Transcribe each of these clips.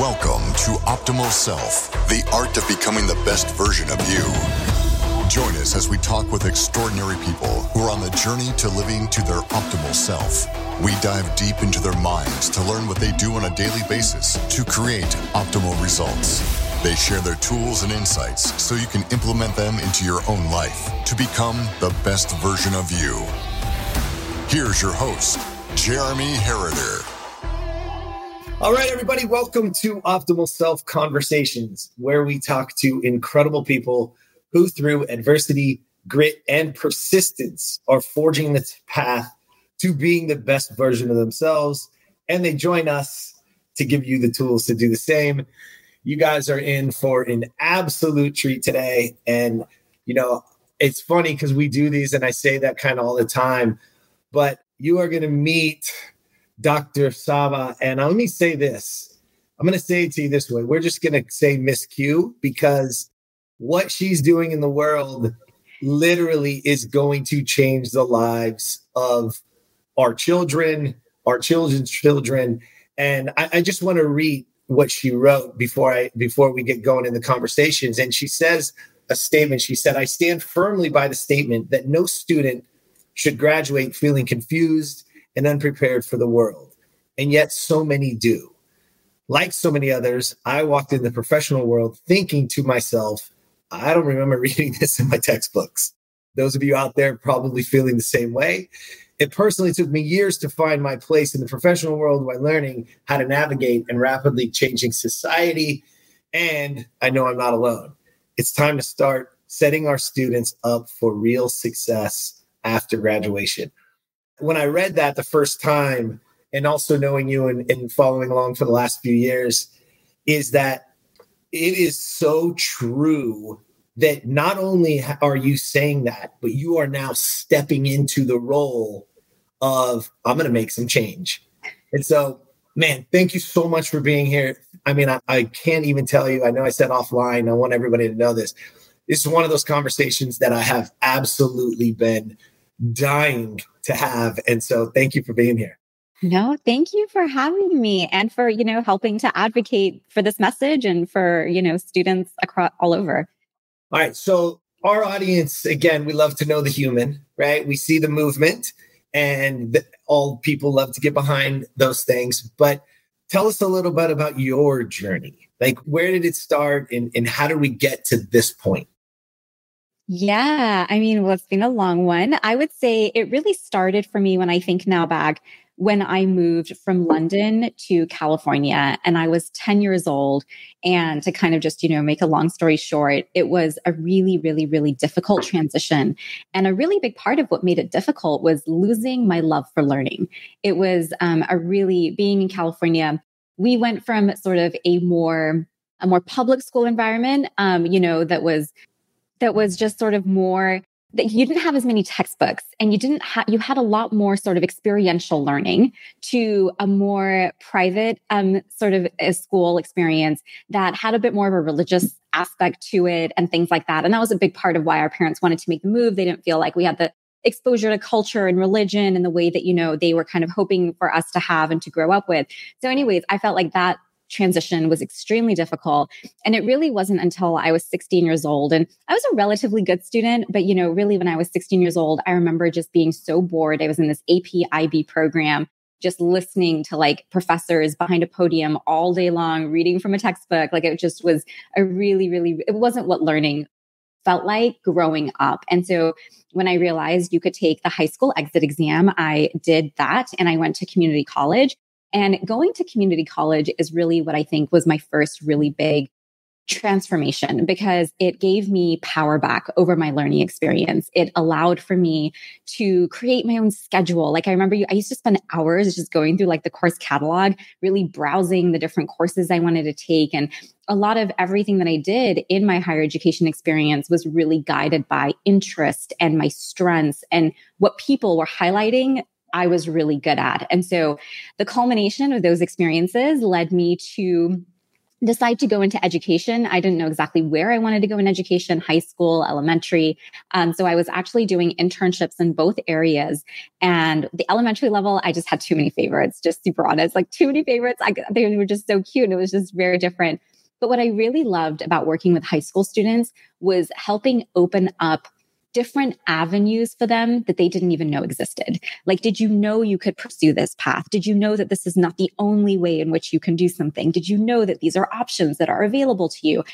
Welcome to Optimal Self, the art of becoming the best version of you. Join us as we talk with extraordinary people who are on the journey to living to their optimal self. We dive deep into their minds to learn what they do on a daily basis to create optimal results. They share their tools and insights so you can implement them into your own life to become the best version of you. Here's your host, Jeremy Herriter. All right, everybody, welcome to Optimal Self Conversations, where we talk to incredible people who, through adversity, grit, and persistence, are forging the path to being the best version of themselves. And they join us to give you the tools to do the same. You guys are in for an absolute treat today. And, you know, it's funny because we do these and I say that kind of all the time, but you are going to meet Dr. Sabba. And uh, let me say this I'm going to say it to you this way. We're just going to say Miss Q because what she's doing in the world literally is going to change the lives of our children, our children's children. And I, I just want to read what she wrote before I before we get going in the conversations. And she says a statement. She said, I stand firmly by the statement that no student should graduate feeling confused and unprepared for the world. And yet, so many do. Like so many others, I walked in the professional world thinking to myself, I don't remember reading this in my textbooks. Those of you out there probably feeling the same way. It personally took me years to find my place in the professional world by learning how to navigate in rapidly changing society. And I know I'm not alone. It's time to start setting our students up for real success after graduation when I read that the first time, and also knowing you and, and following along for the last few years, is that it is so true that not only are you saying that, but you are now stepping into the role of, I'm going to make some change. And so, man, thank you so much for being here. I mean, I, I, can't even tell you, I know I said offline, I want everybody to know this. This is one of those conversations that I have absolutely been dying to have. And so thank you for being here. No, thank you for having me and for, you know, helping to advocate for this message and for, you know, students across all over. All right. So our audience, again, we love to know the human, right? We see the movement and the, all people love to get behind those things. But tell us a little bit about your journey. Like, where did it start and, and how did we get to this point? Yeah. I mean, well, it's been a long one. I would say it really started for me when I think now back when I moved from London to California and I was 10 years old. And to kind of just, you know, make a long story short, it was a really, really, really difficult transition. And a really big part of what made it difficult was losing my love for learning. It was um, a really, being in California, we went from sort of a more, a more public school environment, um, you know, that was that was just sort of more that you didn't have as many textbooks and you didn't have you had a lot more sort of experiential learning to a more private um, sort of a school experience that had a bit more of a religious aspect to it and things like that. And that was a big part of why our parents wanted to make the move. They didn't feel like we had the exposure to culture and religion and the way that you know they were kind of hoping for us to have and to grow up with. So anyways i felt like that transition was extremely difficult. And it really wasn't until I was 16 years old. And I was a relatively good student, but you know, really when I was 16 years old, I remember just being so bored. I was in this AP IB program just listening to like professors behind a podium all day long reading from a textbook like it just was a really really it wasn't what learning felt like growing up and so when i realized you could take the high school exit exam i did that and i went to community college and going to community college is really what I think was my first really big transformation because it gave me power back over my learning experience. It allowed for me to create my own schedule. Like I remember you, I used to spend hours just going through like the course catalog, really browsing the different courses I wanted to take. And a lot of everything that I did in my higher education experience was really guided by interest and my strengths and what people were highlighting I was really good at. And so the culmination of those experiences led me to decide to go into education. I didn't know exactly where I wanted to go in education, high school, elementary. Um, so I was actually doing internships in both areas. And the elementary level, I just had too many favorites, just super honest, like too many favorites. I, they were just so cute and it was just very different. But what I really loved about working with high school students was helping open up different avenues for them that they didn't even know existed. Like, did you know you could pursue this path? Did you know that this is not the only way in which you can do something? Did you know that these are options that are available to you?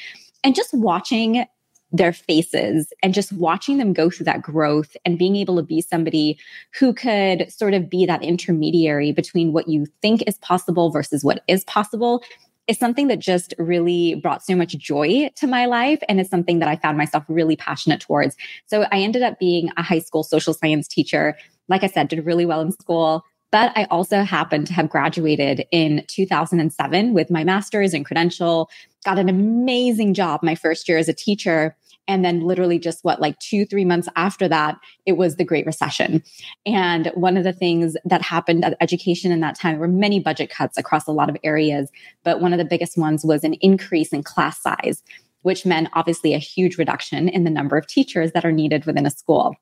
And just watching their faces and just watching them go through that growth and being able to be somebody who could sort of be that intermediary between what you think is possible versus what is possible is something that just really brought so much joy to my life and is something that I found myself really passionate towards. So I ended up being a high school social science teacher. Like I said, did really well in school. But I also happened to have graduated in 2007 with my master's and credential, got an amazing job my first year as a teacher. And then, literally, just what, like two, three months after that, it was the Great Recession. And one of the things that happened at education in that time were many budget cuts across a lot of areas, but one of the biggest ones was an increase in class size, which meant obviously a huge reduction in the number of teachers that are needed within a school.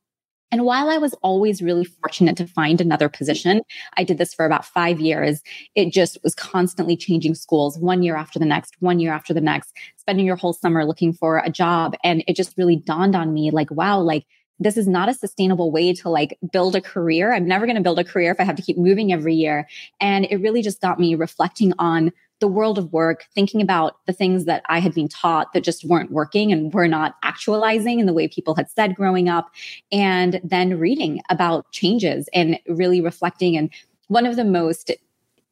And while I was always really fortunate to find another position, I did this for about five years. It just was constantly changing schools one year after the next, one year after the next, spending your whole summer looking for a job. And it just really dawned on me like, wow, like this is not a sustainable way to like build a career. I'm never going to build a career if I have to keep moving every year. And it really just got me reflecting on the world of work, thinking about the things that I had been taught that just weren't working and were not actualizing in the way people had said growing up, and then reading about changes and really reflecting. And one of the most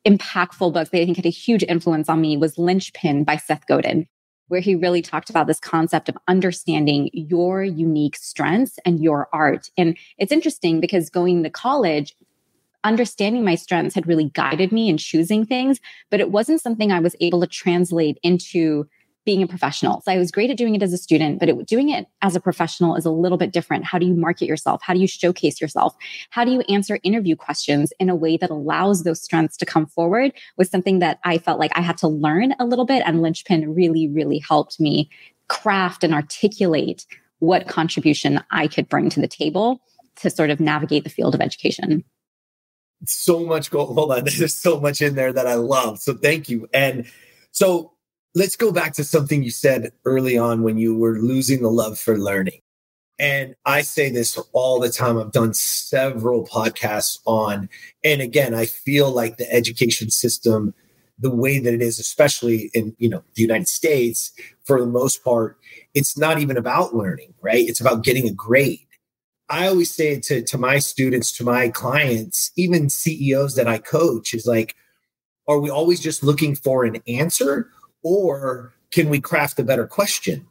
impactful books that I think had a huge influence on me was Linchpin by Seth Godin, where he really talked about this concept of understanding your unique strengths and your art. And it's interesting because going to college, understanding my strengths had really guided me in choosing things, but it wasn't something I was able to translate into being a professional. So I was great at doing it as a student, but it, doing it as a professional is a little bit different. How do you market yourself? How do you showcase yourself? How do you answer interview questions in a way that allows those strengths to come forward was something that I felt like I had to learn a little bit. And Linchpin really, really helped me craft and articulate what contribution I could bring to the table to sort of navigate the field of education so much go hold on there's so much in there that i love so thank you. And so let's go back to something you said early on when you were losing the love for learning. And i say this all the time. I've done several podcasts on and again i feel like the education system the way that it is especially in you know the united states for the most part it's not even about learning right? It's about getting a grade I always say to, to my students, to my clients, even CEOs that I coach, is like, are we always just looking for an answer or can we craft a better question?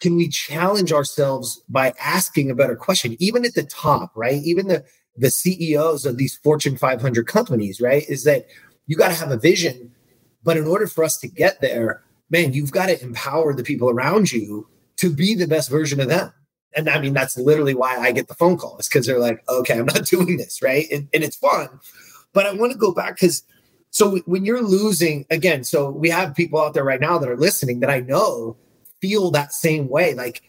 Can we challenge ourselves by asking a better question? Even at the top, right? Even the, the CEOs of these Fortune 500 companies, right? Is that you got to have a vision. But in order for us to get there, man, you've got to empower the people around you to be the best version of them and I mean, that's literally why I get the phone call. It's because they're like, okay, I'm not doing this, right? And, and it's fun. But I want to go back because so when you're losing, again, so we have people out there right now that are listening that I know feel that same way. Like,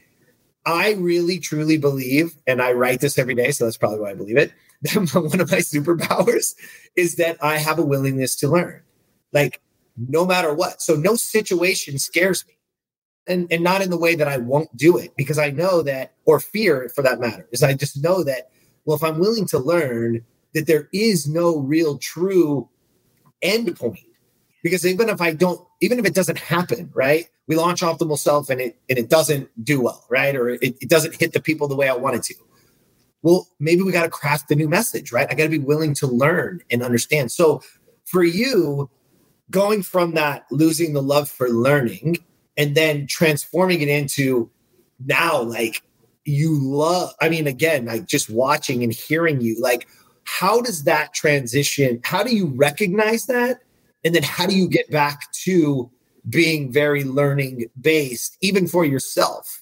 I really truly believe, and I write this every day, so that's probably why I believe it. That one of my superpowers is that I have a willingness to learn, like no matter what. So no situation scares me and and not in the way that I won't do it because I know that or fear for that matter is I just know that well if I'm willing to learn that there is no real true end point because even if I don't even if it doesn't happen right we launch optimal self and it and it doesn't do well right or it, it doesn't hit the people the way I wanted to. Well maybe we got to craft the new message right? I got to be willing to learn and understand. So for you going from that losing the love for learning and then transforming it into now like you love i mean again like just watching and hearing you like how does that transition? How do you recognize that? And then how do you get back to being very learning based even for yourself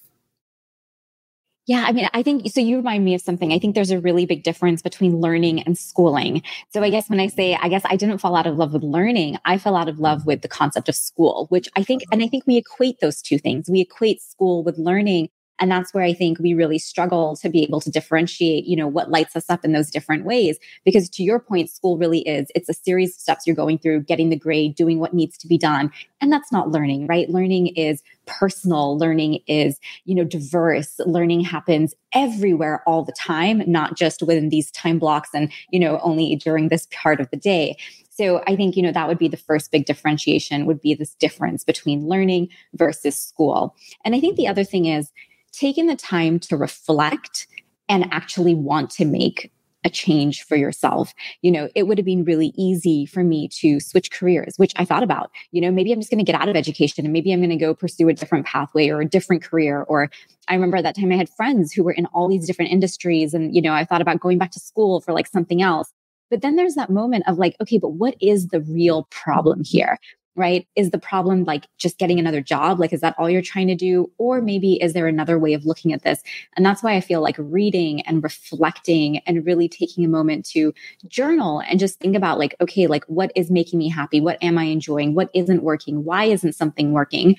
Yeah, I mean, I think so. You remind me of something. I think there's a really big difference between learning and schooling. So, I guess when I say, I guess I didn't fall out of love with learning, I fell out of love with the concept of school, which I think, uh-huh. and I think we equate those two things. We equate school with learning. And that's where I think we really struggle to be able to differentiate, you know, what lights us up in those different ways. Because to your point, school really is, it's a series of steps you're going through, getting the grade, doing what needs to be done. And that's not learning, right? Learning is personal. Learning is, you know, diverse. Learning happens everywhere all the time, not just within these time blocks and, you know, only during this part of the day. So I think, you know, that would be the first big differentiation would be this difference between learning versus school. And I think the other thing is, taking the time to reflect and actually want to make a change for yourself. You know, it would have been really easy for me to switch careers, which I thought about. You know, maybe I'm just going to get out of education and maybe I'm going to go pursue a different pathway or a different career. Or I remember at that time I had friends who were in all these different industries and, you know, I thought about going back to school for like something else. But then there's that moment of like, okay, but what is the real problem here? Right? Is the problem like just getting another job? Like, is that all you're trying to do? Or maybe is there another way of looking at this? And that's why I feel like reading and reflecting and really taking a moment to journal and just think about like, okay, like what is making me happy? What am I enjoying? What isn't working? Why isn't something working?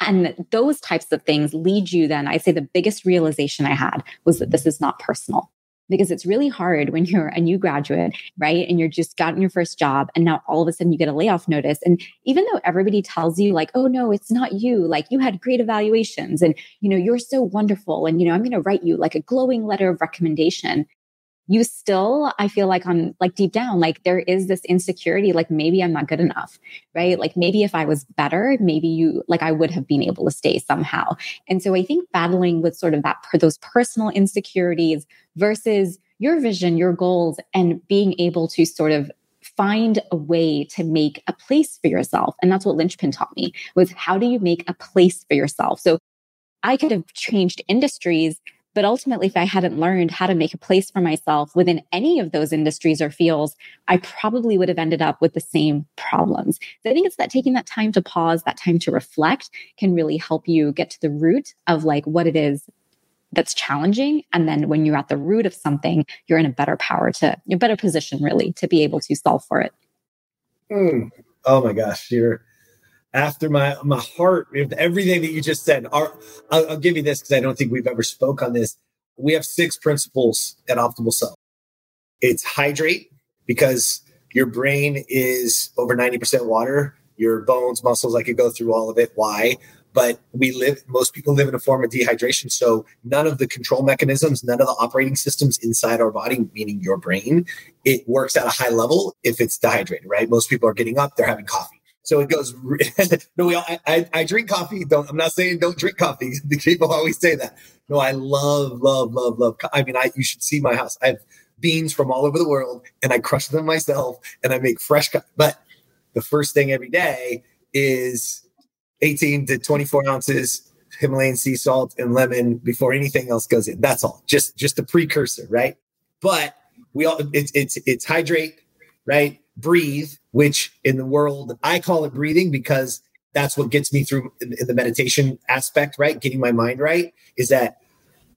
And those types of things lead you then. I say the biggest realization I had was that this is not personal because it's really hard when you're a new graduate, right? And you're just gotten your first job and now all of a sudden you get a layoff notice. And even though everybody tells you like, oh no, it's not you, like you had great evaluations and, you know, you're so wonderful. And, you know, I'm going to write you like a glowing letter of recommendation you still i feel like on like deep down like there is this insecurity like maybe i'm not good enough right? Like maybe if i was better maybe you like i would have been able to stay somehow. And so i think battling with sort of that those personal insecurities versus your vision your goals and being able to sort of find a way to make a place for yourself. And that's what linchpin taught me was how do you make a place for yourself? So I could have changed industries but ultimately, if I hadn't learned how to make a place for myself within any of those industries or fields, I probably would have ended up with the same problems. So I think it's that taking that time to pause, that time to reflect can really help you get to the root of like what it is that's challenging. And then when you're at the root of something, you're in a better power to, you're better position really to be able to solve for it. Mm. Oh my gosh, you're after my my heart with everything that you just said. Our, I'll, I'll give you this because I don't think we've ever spoke on this. We have six principles at Optimal Self. It's hydrate because your brain is over 90% water. Your bones, muscles, I could go through all of it. Why? But we live, most people live in a form of dehydration. So none of the control mechanisms, none of the operating systems inside our body, meaning your brain, it works at a high level if it's dehydrated, right? Most people are getting up, they're having coffee so it goes. no, we all, I, I, drink coffee. Don't. I'm not saying don't drink coffee. The people always say that. No, I love, love, love, love. I mean, I you should see my house. I have beans from all over the world, and I crush them myself, and I make fresh. Co- but the first thing every day is 18 to 24 ounces Himalayan sea salt and lemon before anything else goes in. That's all. Just just a precursor, right? But we all it's it's it's hydrate, right? Breathe, which in the world, I call it breathing because that's what gets me through in, the meditation aspect, right? Getting my mind right is that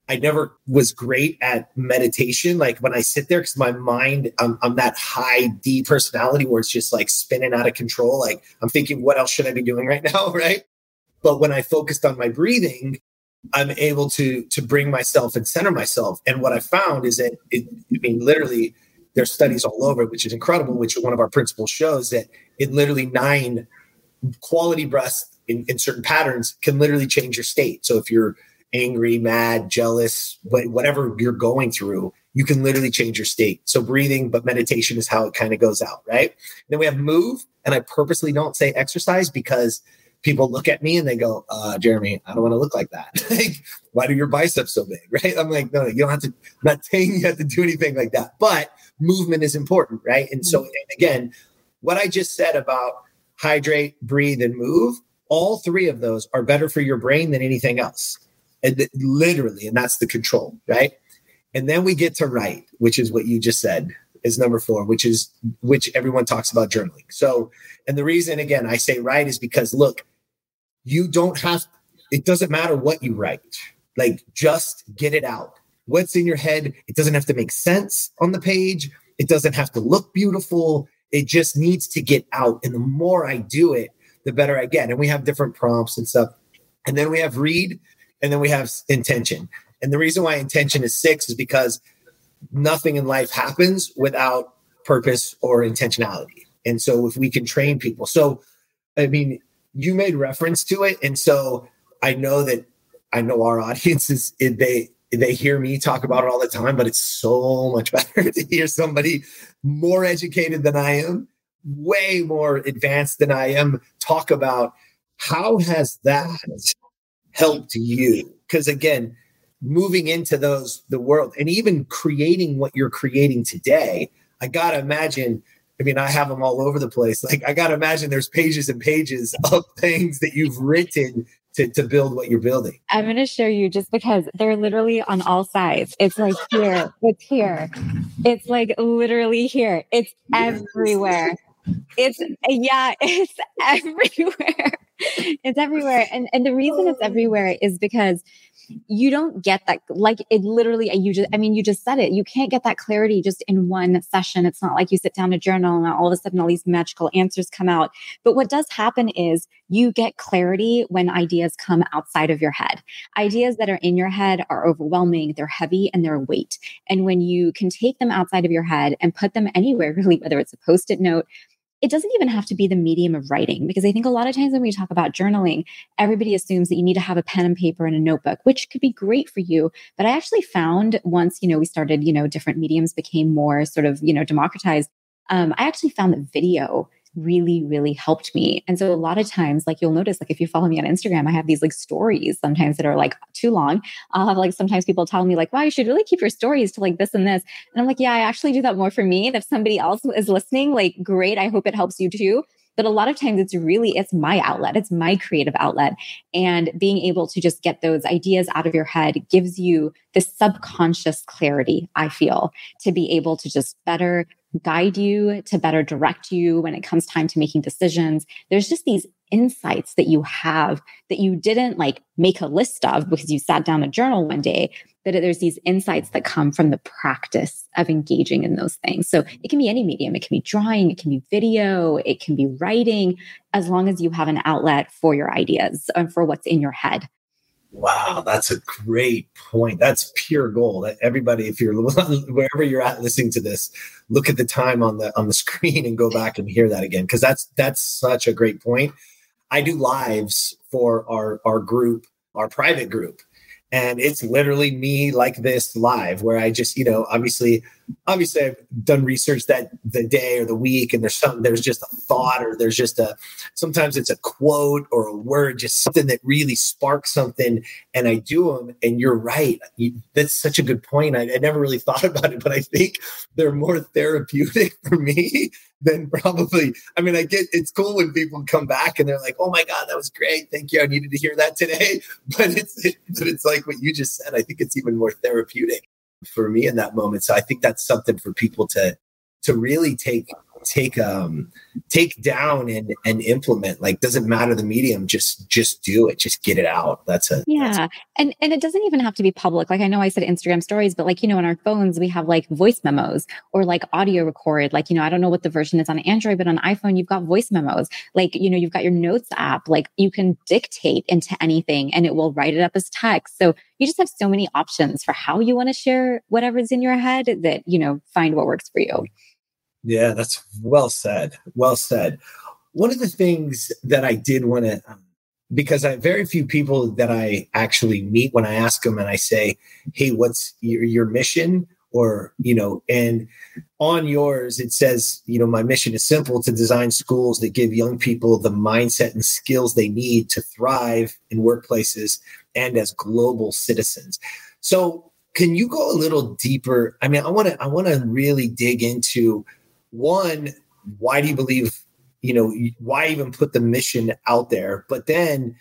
I never was great at meditation. Like when I sit there, because my mind, I'm, I'm, that high D personality where it's just like spinning out of control. Like I'm thinking, what else should I be doing right now? Right. But when I focused on my breathing, I'm able to to bring myself and center myself. And what I found is that it, I mean, literally, there's studies all over, which is incredible, which one of our principles shows that in literally nine quality breaths in, in certain patterns can literally change your state. So if you're angry, mad, jealous, whatever you're going through, you can literally change your state. So breathing, but meditation is how it kind of goes out, right? Then we have move, and I purposely don't say exercise because people look at me and they go, uh, Jeremy, I don't want to look like that. like, why do your biceps so big? Right. I'm like, no, you don't have to, I'm not saying you have to do anything like that, but movement is important. Right. And so, mm-hmm. again, what I just said about hydrate, breathe, and move, all three of those are better for your brain than anything else. And th- literally, and that's the control. Right. And then we get to write, which is what you just said is number four, which is which everyone talks about journaling. So, and the reason again I say write is because look, you don't have it doesn't matter what you write Like just get it out. What's in your head? It doesn't have to make sense on the page. It doesn't have to look beautiful. It just needs to get out. And the more I do it, the better I get. And we have different prompts and stuff. And then we have read, and then we have intention. And the reason why intention is six is because nothing in life happens without purpose or intentionality. And so if we can train people, so I mean, you made reference to it. And so I know that I know our audience is they they hear me talk about it all the time, but it's so much better to hear somebody more educated than I am, way more advanced than I am, talk about how has that helped you? Because again, moving into those the world and even creating what you're creating today, I gotta imagine. I mean, I have them all over the place. Like I gotta imagine there's pages and pages of things that you've written to, to build what you're building? I'm going to show you just because they're literally on all sides. It's like here, it's here, it's like literally here, it's everywhere. It's yeah, it's everywhere. It's everywhere. And and the reason it's everywhere is because you don't get that like it literally you just i mean you just said it. You can't get that clarity just in one session. It's not like you sit down to journal and all of a sudden all these magical answers come out. But what does happen is you get clarity when ideas come outside of your head. Ideas that are in your head are overwhelming they're heavy and they're weight. And when you can take them outside of your head and put them anywhere really whether it's a post-it note it doesn't even have to be the medium of writing because I think a lot of times when we talk about journaling, everybody assumes that you need to have a pen and paper and a notebook, which could be great for you. But I actually found once, you know, we started, you know, different mediums became more sort of, you know, democratized. Um, I actually found that video really, really helped me. And so a lot of times, like you'll notice, like if you follow me on Instagram, I have these like stories sometimes that are like too long. I'll have like sometimes people tell me like, wow, you should really keep your stories to like this and this. And I'm like, yeah, I actually do that more for me. And if somebody else is listening, like great, I hope it helps you too but a lot of times it's really it's my outlet it's my creative outlet and being able to just get those ideas out of your head gives you this subconscious clarity i feel to be able to just better guide you to better direct you when it comes time to making decisions. There's just these insights that you have that you didn't like make a list of because you sat down a journal one day that there's these insights that come from the practice of engaging in those things. So it can be any medium. It can be drawing it can be video it can be writing as long as you have an outlet for your ideas and for what's in your head Wow, that's a great point. That's pure gold. Everybody, if you're wherever you're at listening to this, look at the time on the on the screen and go back and hear that again because that's that's such a great point. I do lives for our our group, our private group, and it's literally me like this live where I just you know obviously obviously I've done research that the day or the week, and there's something there's just a thought or there's just a sometimes it's a quote or a word, just something that really sparks something, and I do them. And you're right, you, that's such a good point. I, I never really thought about it, but I think they're more therapeutic for me than probably. I mean, I get it's cool when people come back and they're like, "Oh my god, that was great! Thank you, I needed to hear that today." But it's it, but it's like what you just said. I think it's even more therapeutic for me in that moment. So I think that's something for people to to really take take um take down and and implement like doesn't matter the medium just just do it just get it out. That's a yeah. that's and and it doesn't even have to be public. Like i know i said instagram stories but like you know on our phones we have like voice memos or like audio record. Like you know i don't know what the version is on android but on iphone you've got voice memos. Like you know you've got your notes app. Like you can dictate into anything and it will write it up as text. So you just have so many options for how you want to share whatever's in your head that you know find what works for you yeah, that's well said. Well said. One of the things that I did want to, um, because I very few people that I actually meet when I ask them and I say, "Hey, what's your, your mission?" Or you know, and on yours it says, you know, my mission is simple: to design schools that give young people the mindset and skills they need to thrive in workplaces and as global citizens. So, can you go a little deeper? I mean, I want to, I want to really dig into one, why do you believe, you know, why even put the mission out there? But then,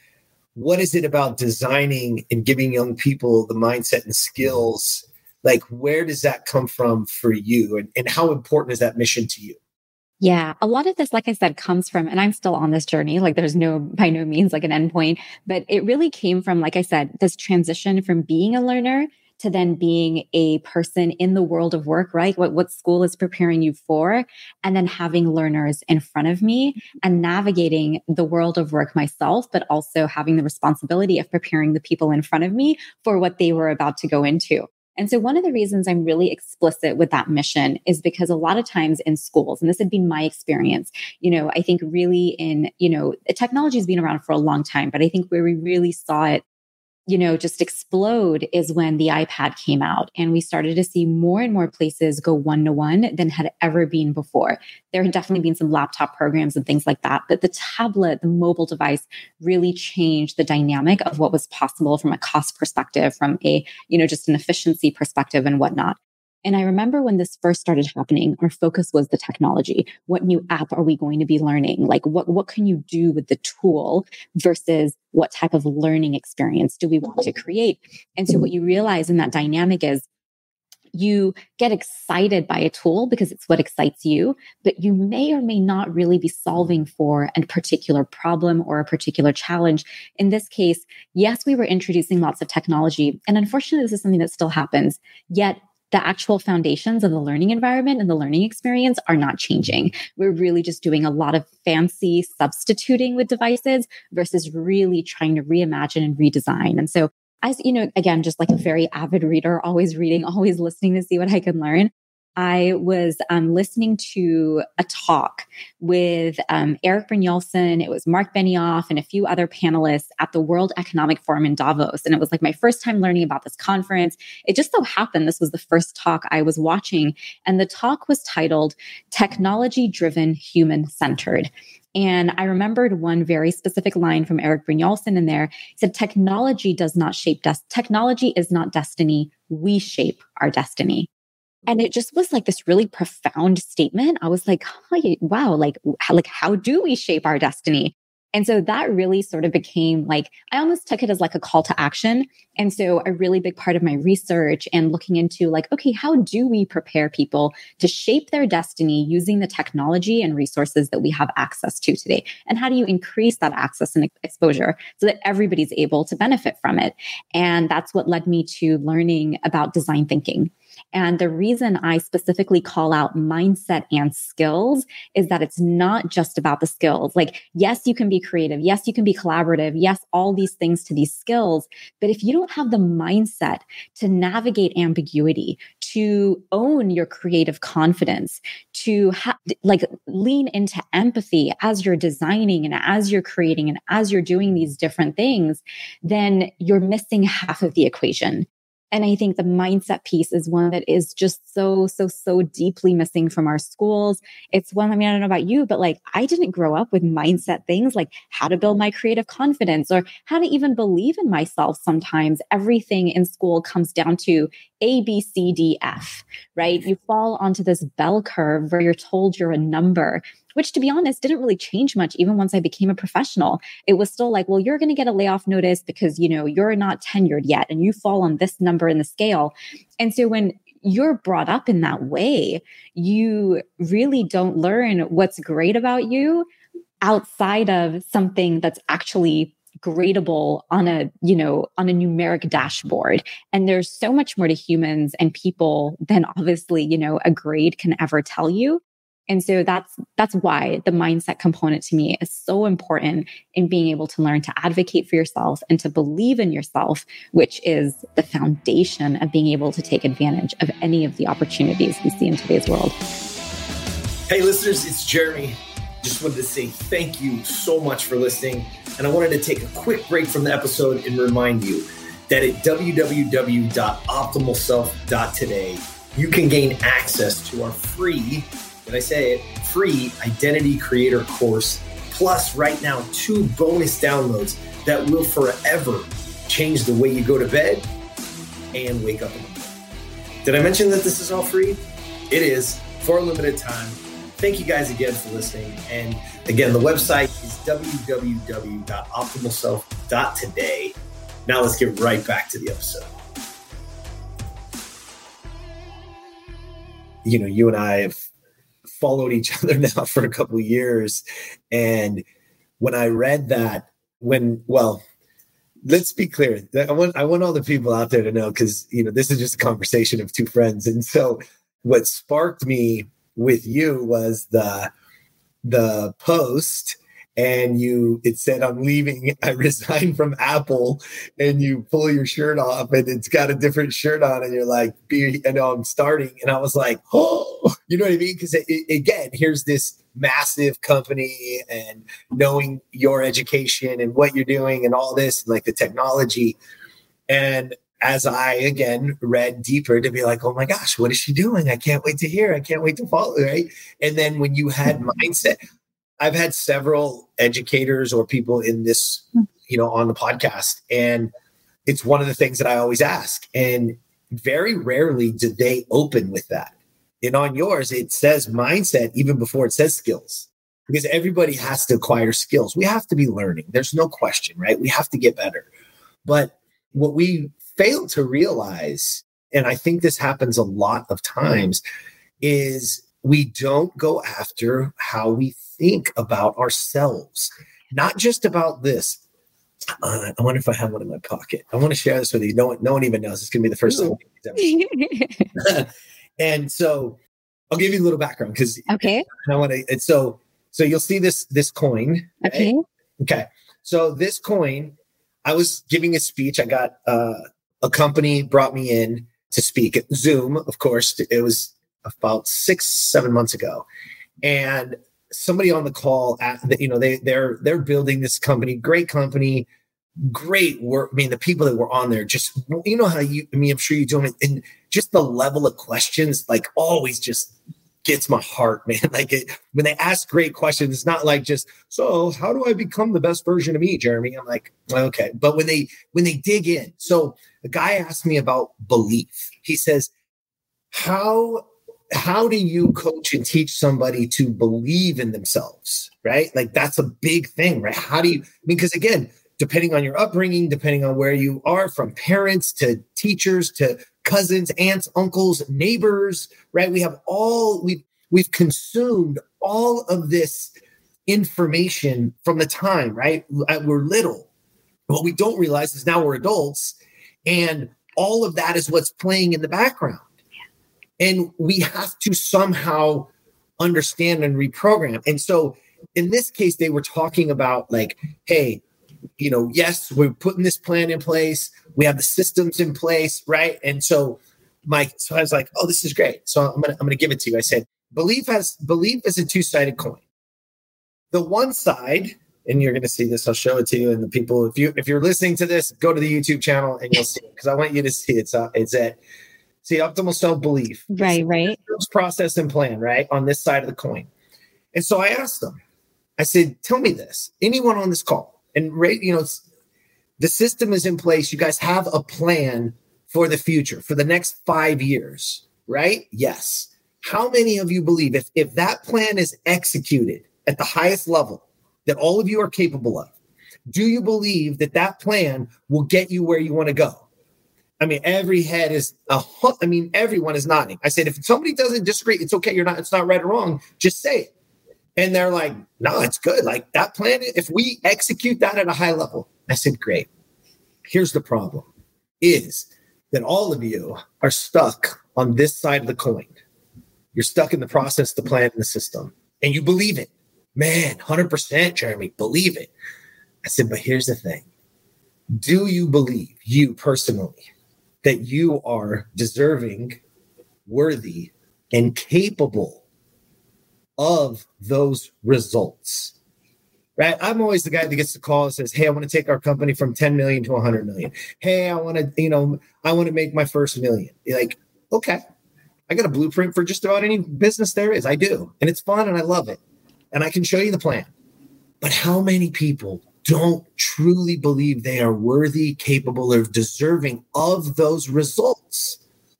what is it about designing and giving young people the mindset and skills? Like, where does that come from for you? And, and how important is that mission to you? Yeah, a lot of this, like I said, comes from, and I'm still on this journey. Like there's no, by no means like an endpoint, but it really came from, like I said, this transition from being a learner to then being a person in the world of work, right? What, what school is preparing you for, and then having learners in front of me mm-hmm. and navigating the world of work myself, but also having the responsibility of preparing the people in front of me for what they were about to go into. And so one of the reasons I'm really explicit with that mission is because a lot of times in schools, and this had been my experience, you know, I think really in, you know, technology has been around for a long time, but I think where we really saw it you know, just explode is when the iPad came out and we started to see more and more places go one to one than had ever been before. There had definitely been some laptop programs and things like that, but the tablet, the mobile device really changed the dynamic of what was possible from a cost perspective, from a, you know, just an efficiency perspective and whatnot. And I remember when this first started happening, our focus was the technology. What new app are we going to be learning? Like what, what can you do with the tool versus what type of learning experience do we want to create? And so what you realize in that dynamic is you get excited by a tool because it's what excites you, but you may or may not really be solving for a particular problem or a particular challenge. In this case, yes, we were introducing lots of technology. And unfortunately, this is something that still happens. Yet the actual foundations of the learning environment and the learning experience are not changing. We're really just doing a lot of fancy substituting with devices versus really trying to reimagine and redesign. And so as you know, again, just like a very avid reader, always reading, always listening to see what I can learn. I was um, listening to a talk with um, Erik Brynjolfsson. It was Mark Benioff and a few other panelists at the World Economic Forum in Davos. And it was like my first time learning about this conference. It just so happened this was the first talk I was watching. And the talk was titled Technology Driven Human Centered. And I remembered one very specific line from Erik Brynjolfsson in there. He said, Technology does not shape des- technology is not destiny. We shape our destiny. And it just was like this really profound statement. I was like, oh, wow, like, how, like, how do we shape our destiny? And so that really sort of became like, I almost took it as like a call to action. And so a really big part of my research and looking into like, okay, how do we prepare people to shape their destiny using the technology and resources that we have access to today? And how do you increase that access and exposure so that everybody's able to benefit from it? And that's what led me to learning about design thinking. And the reason I specifically call out mindset and skills is that it's not just about the skills. Like, yes, you can be creative. Yes, you can be collaborative. Yes, all these things to these skills. But if you don't have the mindset to navigate ambiguity, to own your creative confidence, to ha- like lean into empathy as you're designing and as you're creating and as you're doing these different things, then you're missing half of the equation. And I think the mindset piece is one that is just so, so, so deeply missing from our schools. It's one, I mean, I don't know about you, but like I didn't grow up with mindset things like how to build my creative confidence or how to even believe in myself sometimes. Everything in school comes down to A, B, C, D, F, right? You fall onto this bell curve where you're told you're a number which to be honest didn't really change much even once I became a professional. It was still like, well, you're going to get a layoff notice because, you know, you're not tenured yet and you fall on this number in the scale. And so when you're brought up in that way, you really don't learn what's great about you outside of something that's actually gradable on a you know on a numeric dashboard and there's so much more to humans and people than obviously you know a grade can ever tell you and so that's that's why the mindset component to me is so important in being able to learn to advocate for yourself and to believe in yourself, which is the foundation of being able to take advantage of any of the opportunities we see in today's world. Hey listeners, it's Jeremy. Just wanted to say thank you so much for listening. And I wanted to take a quick break from the episode and remind you that at www.optimalself.today, you can gain access to our free did I say it? Free identity creator course, plus right now two bonus downloads that will forever change the way you go to bed and wake up. Did I mention that this is all free? It is for a limited time. Thank you guys again for listening. And again, the website is www.optimalself.today. Now let's get right back to the episode. You know, you and I have followed each other now for a couple years. And when I read that, when, well, let's be clear. I want I want all the people out there to know because you know this is just a conversation of two friends. And so what sparked me with you was the the post and you it said i'm leaving i resigned from apple and you pull your shirt off and it's got a different shirt on and you're like be know i'm starting and i was like oh you know what i mean because again here's this massive company and knowing your education and what you're doing and all this like the technology and as I again read deeper to be like, oh my gosh, what is she doing? I can't wait to hear. I can't wait to follow. Right. And then when you had mm-hmm. mindset, I've had several educators or people in this, hmm. you know, on the podcast. And it's one of the things that I always ask. And very rarely do they open with that. And on yours, it says mindset even before it says skills because everybody has to acquire skills. We have to be learning. There's no question, right? We have to get better. But what we fail to realize, and I think this happens a lot of times, is we don't go after how we think about ourselves, not just about this. Uh, I wonder if I have one in my pocket. I want to share this with you. No one, no one even knows. It's going to be the first time. and so I'll give you a little background because okay. I want to. And so so you'll see this this coin. Okay. Right? Okay. So this coin, I was giving a speech. I got uh, a company brought me in to speak at Zoom. Of course, it was about six seven months ago, and somebody on the call at you know they they're they're building this company great company great work i mean the people that were on there just you know how you i mean i'm sure you do it and just the level of questions like always just gets my heart man. Like it, when they ask great questions it's not like just so how do i become the best version of me jeremy? I'm like okay. But when they when they dig in so a guy asked me about belief. He says how how do you coach and teach somebody to believe in themselves? Right? Like that's a big thing right? How do you I mean because again depending on your upbringing depending on where you are from parents to teachers to cousins aunts uncles neighbors right? We have all we've we've consumed all of this information from the time right? Uh, we're little. What we don't realize is now we're adults and all of that is what's playing in the background. And we have to somehow understand and reprogram. And so in this case, they were talking about like, hey, you know, yes, we're putting this plan in place. We have the systems in place, right? And so Mike, so I was like, oh, this is great. So I'm gonna I'm gonna give it to you. I said, belief has belief is a two-sided coin. The one side, and you're gonna see this, I'll show it to you. And the people, if you if you're listening to this, go to the YouTube channel and you'll see it because I want you to see it. So it's at See, optimal self belief. Right, right. Process and plan, right? On this side of the coin. And so I asked them, I said, tell me this. Anyone on this call, and you know, the system is in place. You guys have a plan for the future, for the next five years, right? Yes. How many of you believe if, if that plan is executed at the highest level that all of you are capable of, do you believe that that plan will get you where you want to go? I mean, every head is a. I mean, everyone is nodding. I said, if somebody doesn't disagree, it's okay. You're not. It's not right or wrong. Just say it. And they're like, no, it's good. Like that plan. If we execute that at a high level, I said, great. Here's the problem: is that all of you are stuck on this side of the coin. You're stuck in the process, the plan, and the system, and you believe it. Man, hundred percent, Jeremy, believe it. I said, but here's the thing: Do you believe you personally? that you are deserving, worthy, and capable of those results. Right? I'm always the guy that gets the call and says, Hey, I want to take our company from 10 million to 100 million. Hey, I want to, you know, I want to make my first million. You're like, okay, I got a blueprint for just about any business there is. I do. And it's fun and I love it. And I can show you the plan. But how many people don't truly believe they are worthy, capable, or deserving of those results,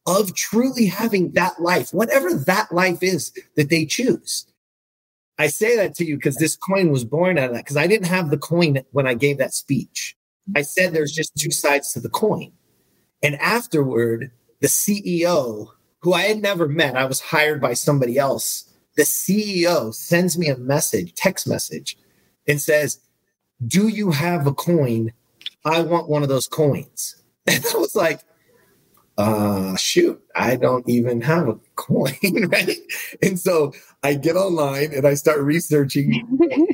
of truly having that life, whatever that life is that they choose. I say that to you because this coin was born out of that, because I didn't have the coin when I gave that speech. I said there's just two sides to the coin. And afterward, the CEO, who I had never met, I was hired by somebody else the CEO sends me a message, text message, and says, Do you have a coin? I want one of those coins. And I was like, uh shoot i don't even have a coin right? And so i get online and i start researching.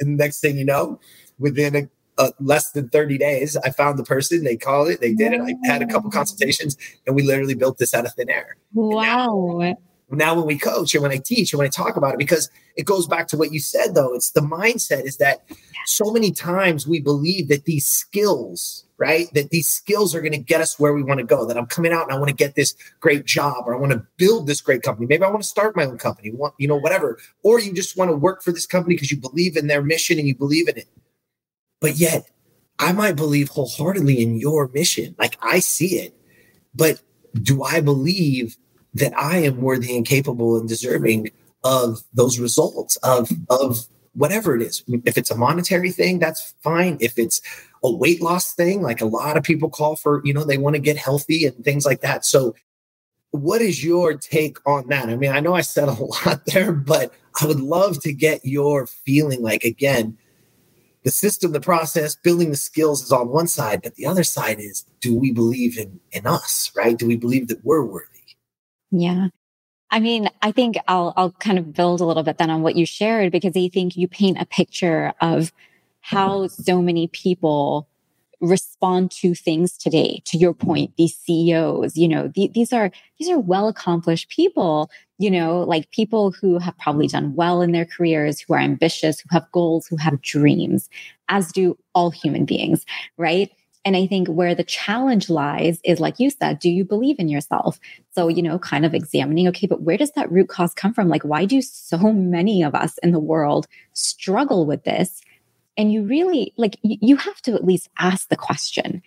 And next thing you know within a, a, less than 30 days i found the person they called it they did it. I had a couple consultations and we literally built this out of thin air. Wow now when we coach and when I teach and when I talk about it, because it goes back to what you said, though, it's the mindset is that so many times we believe that these skills, right, that these skills are going to get us where we want to go, that I'm coming out and I want to get this great job or I want to build this great company. Maybe I want to start my own company, want, you know, whatever. Or you just want to work for this company because you believe in their mission and you believe in it. But yet, I might believe wholeheartedly in your mission. Like I see it. But do I believe that I am worthy and capable and deserving of those results of of whatever it is. If it's a monetary thing, that's fine. If it's a weight loss thing, like a lot of people call for, you know, they want to get healthy and things like that. So what is your take on that? I mean, I know I said a lot there, but I would love to get your feeling like again, the system, the process, building the skills is on one side, but the other side is do we believe in in us, right? Do we believe that we're worthy? Yeah. I mean, I think I'll I'll kind of build a little bit then on what you shared because I think you paint a picture of how so many people respond to things today to your point these ceos you know the, these are these are well accomplished people you know like people who have probably done well in their careers who are ambitious who have goals who have dreams as do all human beings right and I think where the challenge lies is, like you said, do you believe in yourself? So, you know, kind of examining, okay, but where does that root cause come from? Like, why do so many of us in the world struggle with this? And you really, like, you have to at least ask the question.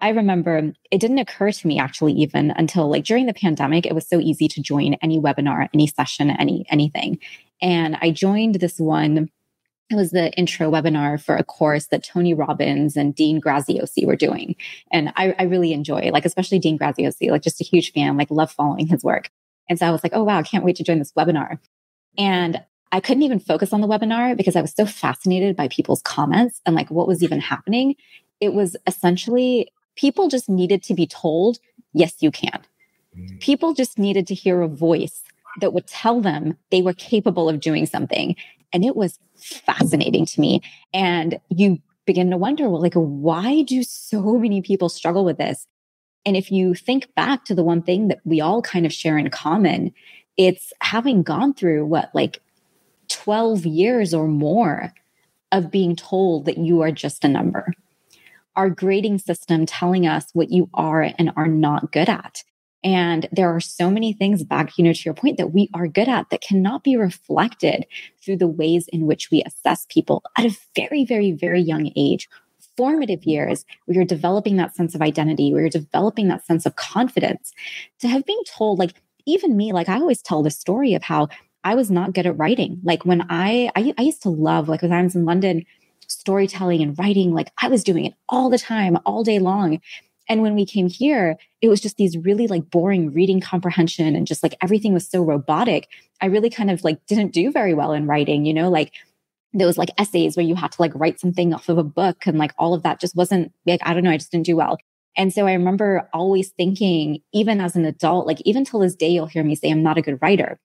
I remember it didn't occur to me actually even until like during the pandemic, it was so easy to join any webinar, any session, any anything. And I joined this one it was the intro webinar for a course that Tony Robbins and Dean Graziosi were doing. And I, I really enjoy, like, especially Dean Graziosi, like just a huge fan, like love following his work. And so I was like, oh, wow, I can't wait to join this webinar. And I couldn't even focus on the webinar because I was so fascinated by people's comments and like what was even happening. It was essentially people just needed to be told, yes, you can. Mm. People just needed to hear a voice that would tell them they were capable of doing something. And it was fascinating to me. And you begin to wonder, well, like, why do so many people struggle with this? And if you think back to the one thing that we all kind of share in common, it's having gone through what, like 12 years or more of being told that you are just a number. Our grading system telling us what you are and are not good at. And there are so many things back, you know, to your point that we are good at that cannot be reflected through the ways in which we assess people at a very, very, very young age. Formative years, we are developing that sense of identity, we are developing that sense of confidence. To have been told, like, even me, like, I always tell the story of how I was not good at writing. Like, when I, I, I used to love, like, when I was in London, storytelling and writing, like, I was doing it all the time, all day long. And when we came here, it was just these really like boring reading comprehension and just like everything was so robotic. I really kind of like didn't do very well in writing, you know, like those like essays where you had to like write something off of a book and like all of that just wasn't like, I don't know, I just didn't do well. And so I remember always thinking, even as an adult, like even till this day, you'll hear me say, I'm not a good writer.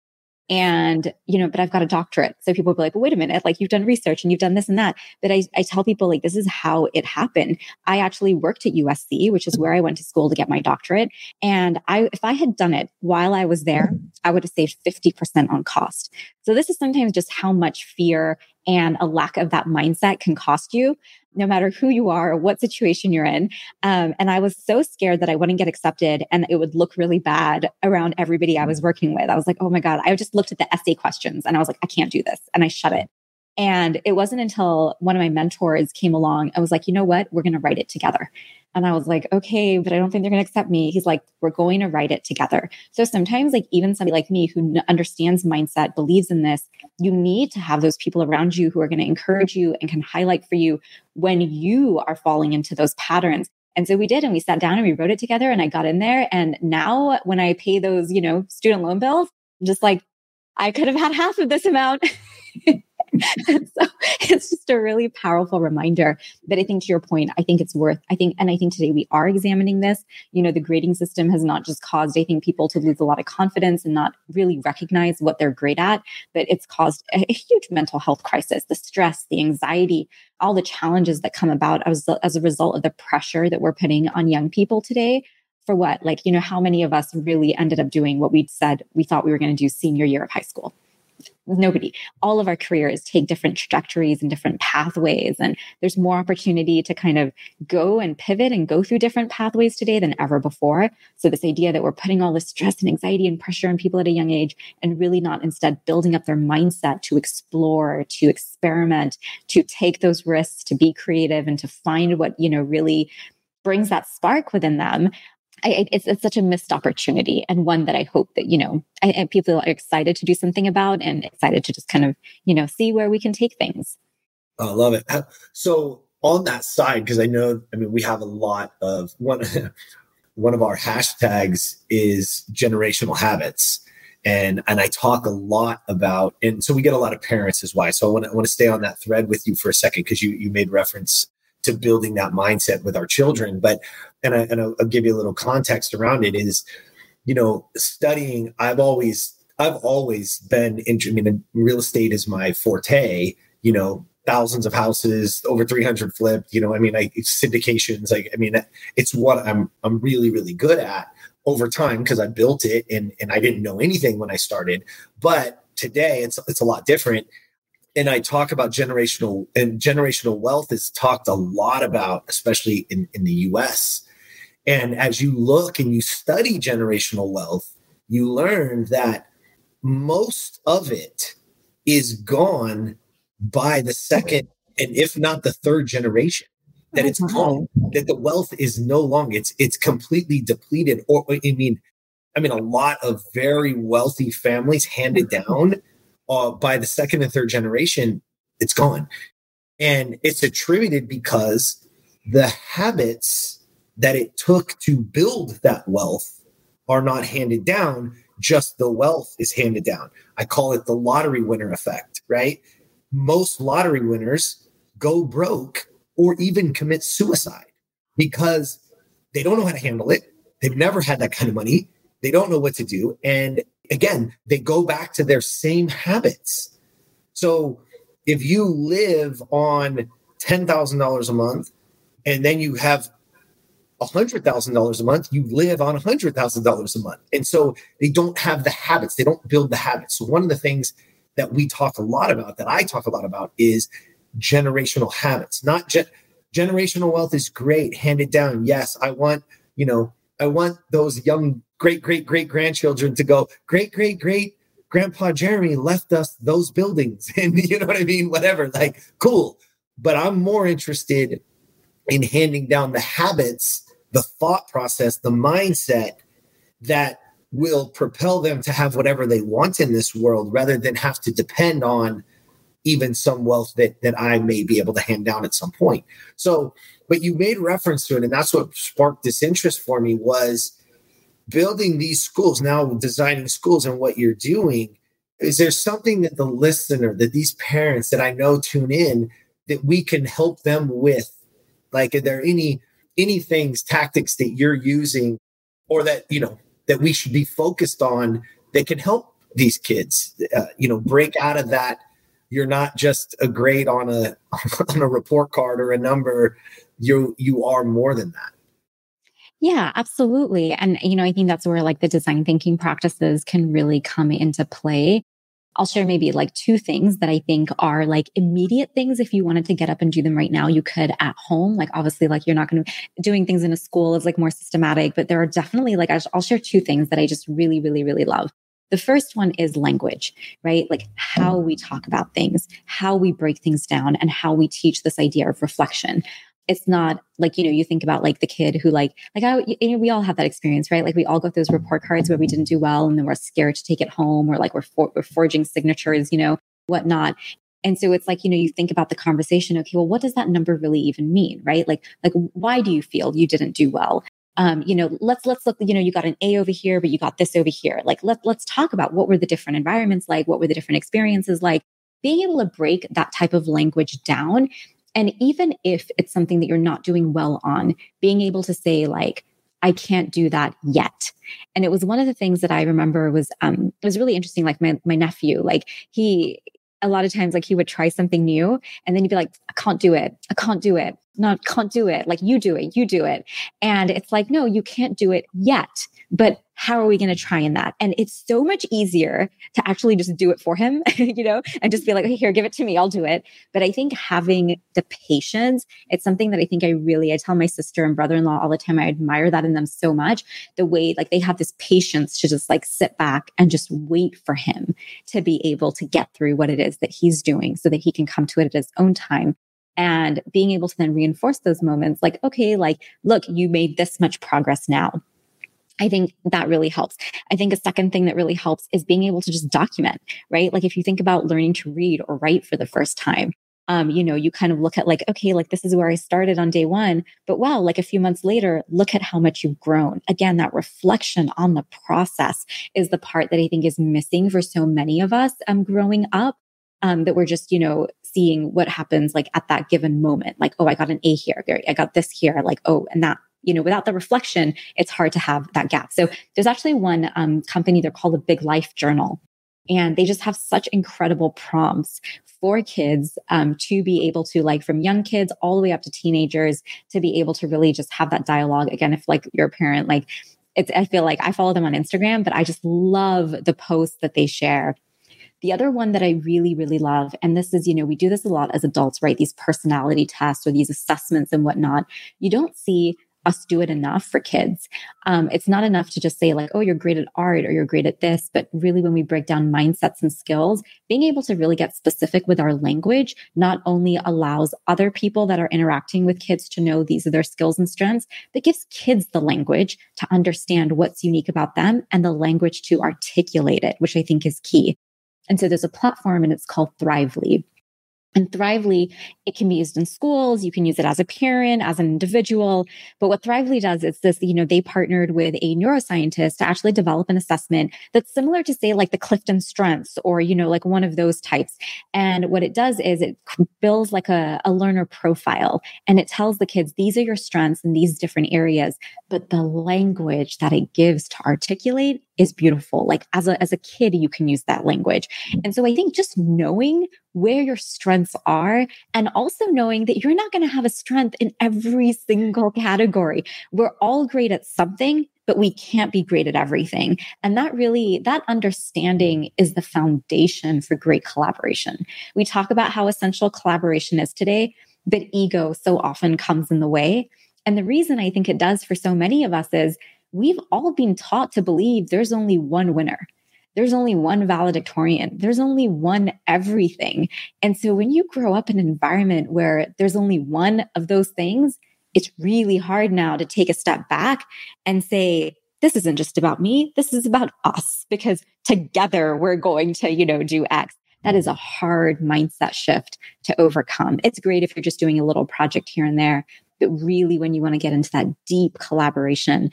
And, you know, but I've got a doctorate. So people will be like, well, wait a minute, like you've done research and you've done this and that. But I, I tell people like, this is how it happened. I actually worked at USC, which is mm-hmm. where I went to school to get my doctorate. And I, if I had done it while I was there, mm-hmm. I would have saved 50% on cost. So this is sometimes just how much fear and a lack of that mindset can cost you no matter who you are or what situation you're in. Um, and I was so scared that I wouldn't get accepted and it would look really bad around everybody I was working with. I was like, oh my God, I just looked at the essay questions and I was like, I can't do this. And I shut it. And it wasn't until one of my mentors came along, I was like, you know what? We're going to write it together. And I was like, okay, but I don't think they're going to accept me. He's like, we're going to write it together. So sometimes, like, even somebody like me who understands mindset, believes in this, you need to have those people around you who are going to encourage you and can highlight for you when you are falling into those patterns. And so we did, and we sat down and we wrote it together. And I got in there. And now when I pay those, you know, student loan bills, I'm just like, I could have had half of this amount. so it's just a really powerful reminder that I think to your point, I think it's worth, I think, and I think today we are examining this. You know, the grading system has not just caused, I think, people to lose a lot of confidence and not really recognize what they're great at, but it's caused a, a huge mental health crisis, the stress, the anxiety, all the challenges that come about as, as a result of the pressure that we're putting on young people today for what? Like, you know, how many of us really ended up doing what we'd said we thought we were going to do senior year of high school? Nobody. All of our careers take different trajectories and different pathways and there's more opportunity to kind of go and pivot and go through different pathways today than ever before. So this idea that we're putting all this stress and anxiety and pressure on people at a young age and really not instead building up their mindset to explore to experiment to take those risks to be creative and to find what you know really brings that spark within them I, it's, it's such a missed opportunity and one that I hope that, you know, I, people are excited to do something about and excited to just kind of, you know, see where we can take things. I love it. So on that side, because I know, I mean, we have a lot of one, one of our hashtags is generational habits. And, and I talk a lot about, and so we get a lot of parents as why. So I want to, I want to stay on that thread with you for a second, because you, you made reference to building that mindset with our children. But and I and I'll, I'll give you a little context around it is, you know, studying. I've always I've always been interested. I mean, real estate is my forte. You know, thousands of houses, over 300 flipped. You know, I mean, I syndications. Like, I mean, it's what I'm I'm really really good at over time because I built it and and I didn't know anything when I started. But today it's it's a lot different and I talk about generational and generational wealth is talked a lot about, especially in, in the US. And as you look and you study generational wealth, you learn that most of it is gone by the second and if not the third generation that it's mm-hmm. gone that the wealth is no longer it's it's completely depleted or i mean i mean a lot of very wealthy families handed down uh, by the second and third generation, it's gone. And it's attributed because the habits that it took to build that wealth are not handed down, just the wealth is handed down. I call it the lottery winner effect, right? Most lottery winners go broke or even commit suicide because they don't know how to handle it. They've never had that kind of money. They don't know what to do. And again, they go back to their same habits. So if you live on $10,000 a month and then you have $100,000 a month, you live on $100,000 a month. And so they don't have the habits, they don't build the habits. So, one of the things that we talk a lot about, that I talk a lot about, is generational habits. Not ge- generational wealth is great, handed down. Yes, I want, you know, I want those young great great great grandchildren to go great great great grandpa jeremy left us those buildings. And you know what i mean? Whatever like cool. But i'm more interested in handing down the habits the thought process the mindset that will propel them to have whatever they want in this world rather than have to depend on even some wealth that that I may be able to hand down at some point. So, but you made reference to it, and that's what sparked this interest for me was building these schools now designing schools and what you're doing is there something that the listener that these parents that i know tune in that we can help them with? Like are there any any things tactics that you're using or that you know that we should be focused on that can help these kids uh, you know break out of that? You're not just a grade on a on a report card or a number. You you are more than that yeah, absolutely. And, you know, I think that's where like the design thinking practices can really come into play. I'll share maybe like two things that I think are like immediate things. If you wanted to get up and do them right now, you could at home. Like, obviously, like you're not going to doing things in a school is like more systematic, but there are definitely like, I'll share two things that I just really, really, really love. The first one is language, right? Like how we talk about things, how we break things down, and how we teach this idea of reflection it's not like you know you think about like the kid who like like I you know we all have that experience right like we all got those report cards where we didn't do well and then we're scared to take it home or like we're for, we're forging signatures you know whatnot and so it's like you know you think about the conversation okay well what does that number really even mean right like like why do you feel you didn't do well um, you know, let's let's look, you know, you got an A over here, but you got this over here. Like let let's talk about what were the different environments like, what were the different experiences like. Being able to break that type of language down. And even if it's something that you're not doing well on, being able to say, like, I can't do that yet. And it was one of the things that I remember was um it was really interesting. Like my my nephew, like he a lot of times like he would try something new and then he'd be like, I can't do it. I can't do it. No, I can't do it. Like you do it, you do it. And it's like, no, you can't do it yet. But how are we going to try in that? And it's so much easier to actually just do it for him, you know, and just be like, okay, here, give it to me. I'll do it. But I think having the patience, it's something that I think I really, I tell my sister and brother-in-law all the time. I admire that in them so much. The way like they have this patience to just like sit back and just wait for him to be able to get through what it is that he's doing so that he can come to it at his own time and being able to then reinforce those moments like okay like look you made this much progress now I think that really helps. I think a second thing that really helps is being able to just document, right? Like if you think about learning to read or write for the first time, um, you know, you kind of look at like, okay, like this is where I started on day one, but wow, like a few months later, look at how much you've grown. Again, that reflection on the process is the part that I think is missing for so many of us um, growing up. Um, that we're just, you know, seeing what happens like at that given moment. Like, oh, I got an A here. I got this here. Like, oh, and that you know, without the reflection, it's hard to have that gap. So there's actually one um, company, they're called the Big Life Journal. And they just have such incredible prompts for kids um, to be able to, like, from young kids all the way up to teenagers, to be able to really just have that dialogue. Again, if like you're a parent, like, it's, I feel like I follow them on Instagram, but I just love the posts that they share. The other one that I really, really love, and this is, you know, we do this a lot as adults, right? These personality tests or these assessments and whatnot. You don't see us do it enough for kids. Um, it's not enough to just say, like, oh, you're great at art or you're great at this. But really, when we break down mindsets and skills, being able to really get specific with our language not only allows other people that are interacting with kids to know these are their skills and strengths, but gives kids the language to understand what's unique about them and the language to articulate it, which I think is key. And so there's a platform and it's called Thrively. And Thrively, it can be used in schools. You can use it as a parent, as an individual. But what Thrively does is this, you know, they partnered with a neuroscientist to actually develop an assessment that's similar to say like the Clifton Strengths or, you know, like one of those types. And what it does is it builds like a, a learner profile and it tells the kids, these are your strengths in these different areas. But the language that it gives to articulate is beautiful. Like as a, as a kid, you can use that language. And so I think just knowing where your strengths are and also knowing that you're not going to have a strength in every single category. We're all great at something, but we can't be great at everything. And that really, that understanding is the foundation for great collaboration. We talk about how essential collaboration is today, but ego so often comes in the way. And the reason I think it does for so many of us is we've all been taught to believe there's only one winner. There's only one valedictorian. There's only one everything. And so when you grow up in an environment where there's only one of those things, it's really hard now to take a step back and say, this isn't just about me. This is about us because together we're going to, you know, do X. That is a hard mindset shift to overcome. It's great if you're just doing a little project here and there, but really when you want to get into that deep collaboration,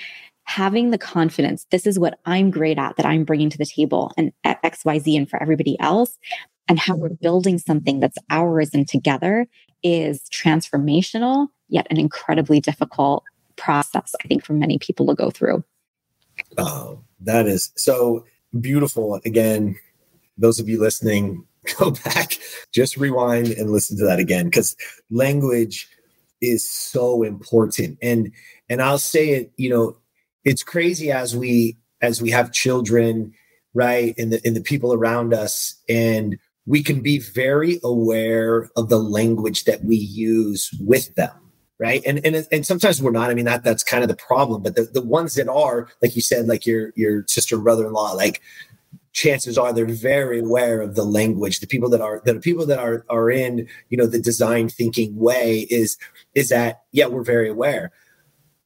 having the confidence this is what I'm great at that I'm bringing to the table and XYZ and for everybody else, and how we're building something that's ours and together is transformational, yet an incredibly difficult process, I think, for many people to go through. Oh, that is so beautiful. Again, those of you listening, go back, just rewind and listen to that again because language is so important. And and I'll say it, you know, it's crazy as we as we have children right and the and the people around us and we can be very aware of the language that we use with them right? And and and sometimes we're not. I mean that that's kind of the problem but the, the ones that are like you said like your your sister brother-in-law like chances are they're very aware of the language. The people that are the people that are are in you know the design thinking way is is that yeah we're very aware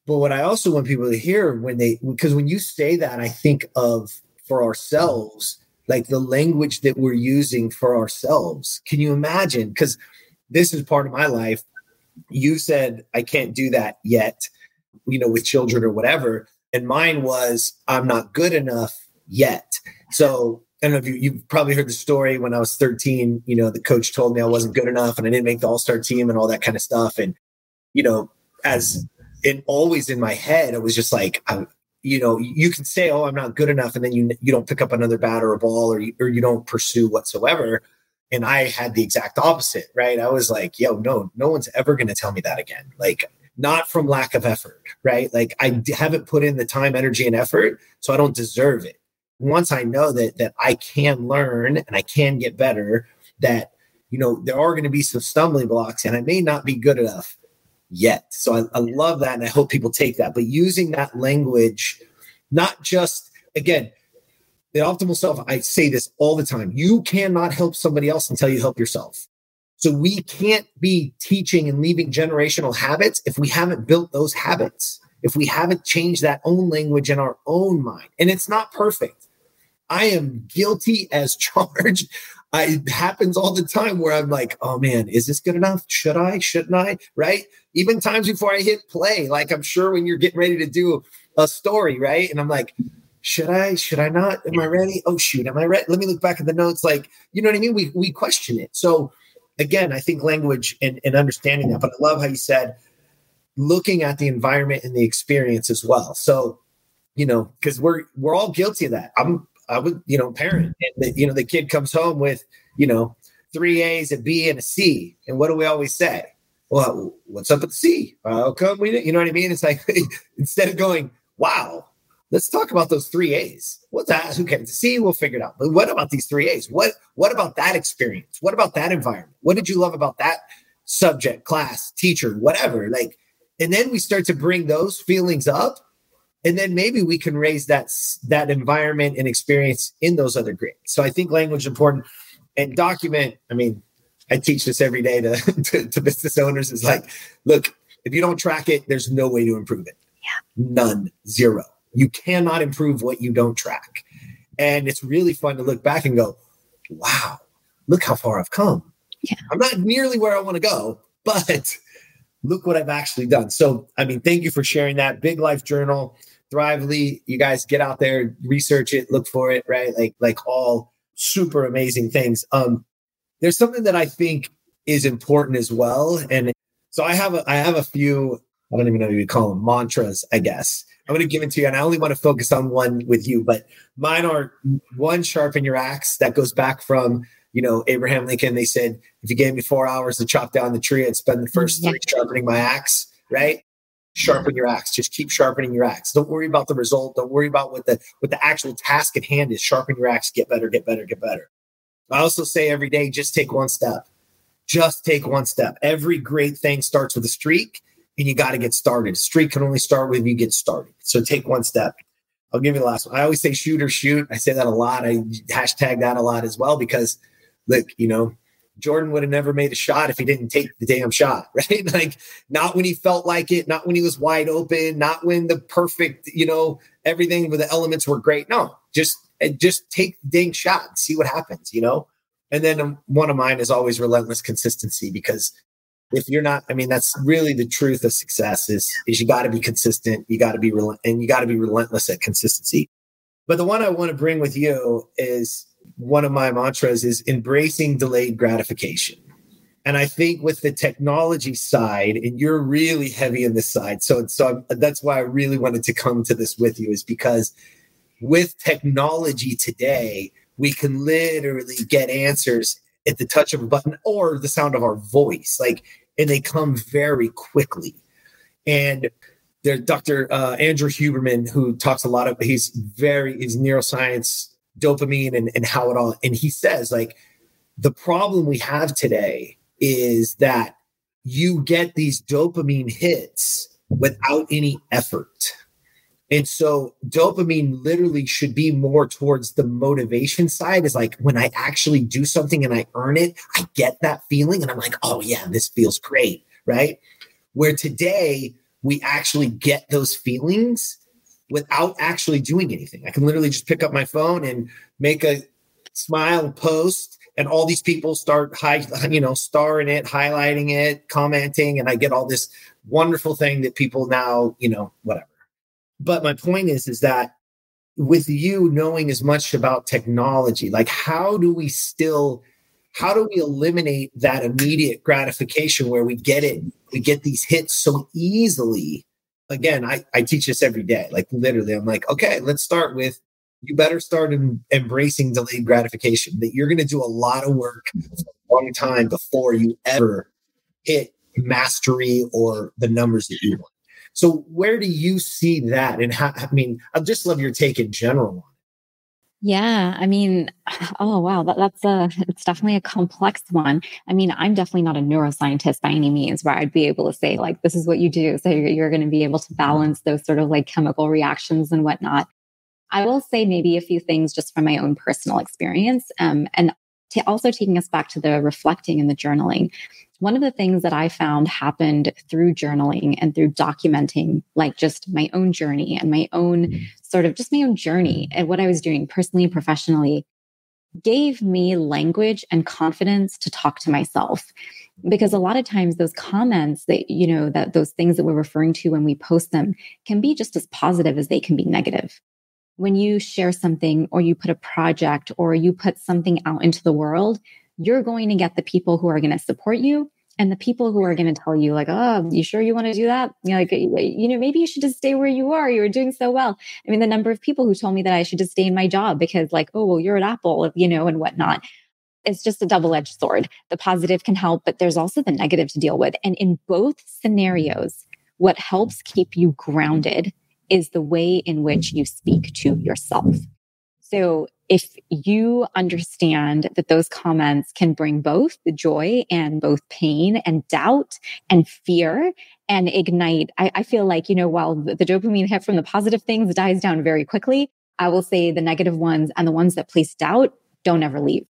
but what I also want people to hear when they, because when you say that, I think of for ourselves, like the language that we're using for ourselves. Can you imagine? Because this is part of my life. You said, I can't do that yet. you know, with children or whatever. And mine was, I'm not good enough yet. So I don't know if you, you've probably heard the story when I was 13, you know, the coach told me I wasn't good enough and I didn't make the all star team and all that kind of stuff. And, you know, as and always in my head, it was just like, I, you know, you can say, "Oh, I'm not good enough," and then you you don't pick up another bat or a ball, or you, or you don't pursue whatsoever. And I had the exact opposite, right? I was like, "Yo, no, no one's ever going to tell me that again." Like, not from lack of effort, right? Like, I haven't put in the time, energy, and effort, so I don't deserve it. Once I know that that I can learn and I can get better, that you know there are going to be some stumbling blocks, and I may not be good enough yet. So I, I love that. And I hope people take that. But using that language, not just, again, the optimal self, I say this all the time. You cannot help somebody else until you help yourself. So we can't be teaching and leaving generational habits if we haven't built those habits, if we haven't changed that own language in our own mind. And it's not perfect. I am guilty as charged I, it happens all the time where I'm like, oh man, is this good enough? Should I? Shouldn't I? Right? Even times before I hit play, like I'm sure when you're getting ready to do a story, right? And I'm like, should I? Should I not? Am I ready? Oh shoot, am I ready? Let me look back at the notes. Like, you know what I mean? We we question it. So again, I think language and, and understanding that, but I love how you said looking at the environment and the experience as well. So, you know, because we're we're all guilty of that. I'm I would, you know, parent. And the, you know, the kid comes home with, you know, three A's, a B, and a C. And what do we always say? Well, what's up with the C? How come we You know what I mean? It's like instead of going, wow, let's talk about those three A's. What's that? Who cares? C, we'll figure it out. But what about these three A's? What what about that experience? What about that environment? What did you love about that subject, class, teacher, whatever? Like, and then we start to bring those feelings up and then maybe we can raise that that environment and experience in those other grades so i think language is important and document i mean i teach this every day to, to, to business owners. Is like look if you don't track it there's no way to improve it. Yeah. none. Zero. You cannot improve what you don't track. And it's really fun to look back and go wow look how far i've come. Yeah. i'm not nearly where i want to go but look what i've actually done. So i mean thank you for sharing that. Big life journal Thrively, you guys get out there, research it, look for it, right? Like like all super amazing things. Um, there's something that I think is important as well, and so I have a I have a few. I don't even know what you call them mantras. I guess I'm going to give it to you, and I only want to focus on one with you. But mine are one: sharpen your axe. That goes back from you know Abraham Lincoln. They said if you gave me four hours to chop down the tree, I'd spend the first three sharpening my axe. Right? Sharpen your axe. Just keep sharpening your axe. Don't worry about the result. Don't worry about what the what the actual task at hand is. Sharpen your axe. Get better get better get better. I also say every day just take one step. Just take one step. Every great thing starts with a streak and you got to get started. Streak can only start with you get started. So take one step. I'll give you the last one. I always say shoot or shoot. I say that a lot. I hashtag that a lot as well because look you know Jordan would have never made a shot if he didn't take the damn shot, right? Like not when he felt like it, not when he was wide open, not when the perfect, you know, everything with the elements were great. No, just eh, just take the dang shot and see what happens, you know. And then um, one of mine is always relentless consistency because if you're not, I mean, that's really the truth of success is is you got to be consistent, you got to be rel- and you got to be relentless at consistency. But the one I want to bring with you is one of my mantras is embracing delayed gratification. And I think with the technology side, and you're really heavy in this side, so so I'm, that's why I really wanted to come to this with you, is because with technology today, we can literally get answers at the touch of a button or the sound of our voice, like, and they come very quickly. And there's Dr. Uh, Andrew Huberman, who talks a lot of, he's very, he's neuroscience dopamine and, and how it all and he says like the problem we have today is that you get these dopamine hits without any effort. And so dopamine literally should be more towards the motivation side. Is like when i actually do something and i earn it i get that feeling and i'm like oh yeah this feels great right? Where today we actually get those feelings without actually doing anything. I can literally just pick up my phone and make a smile post and all these people start high, you know, starring it, highlighting it, commenting, and I get all this wonderful thing that people now, you know, whatever. But my point is, is that with you knowing as much about technology, like how do we still how do we eliminate that immediate gratification where we get it, we get these hits so easily? Again, I, I teach this every day. Like literally, I'm like, okay, let's start with you better start in, embracing delayed gratification, that you're going to do a lot of work for a long time before you ever hit mastery or the numbers that you want. So where do you see that? And how, I mean, I just love your take in general. Yeah, I mean, oh wow, that, that's a it's definitely a complex one. I mean, I'm definitely not a neuroscientist by any means, where I'd be able to say like this is what you do, so you're, you're going to be able to balance those sort of like chemical reactions and whatnot. I will say maybe a few things just from my own personal experience, um, and to also taking us back to the reflecting and the journaling. One of the things that I found happened through journaling and through documenting, like just my own journey and my own mm-hmm. sort of just my own journey and what I was doing personally and professionally, gave me language and confidence to talk to myself. Because a lot of times those comments that you know that those things that we're referring to when we post them can be just as positive as they can be negative. When you share something or you put a project or you put something out into the world, you're going to get the people who are going to support you and the people who are going to tell you like oh you sure you want to do that? You know, like you know maybe you should just stay where you are. You're doing so well. I mean the number of people who told me that i should just stay in my job because like oh well you're at apple you know and whatnot. It's just a double-edged sword. The positive can help but there's also the negative to deal with. And in both scenarios what helps keep you grounded is the way in which you speak to yourself. So if you understand that those comments can bring both the joy and both pain and doubt and fear and ignite, I, I feel like, you know, while the, the dopamine hit from the positive things dies down very quickly, I will say the negative ones and the ones that place doubt don't ever leave.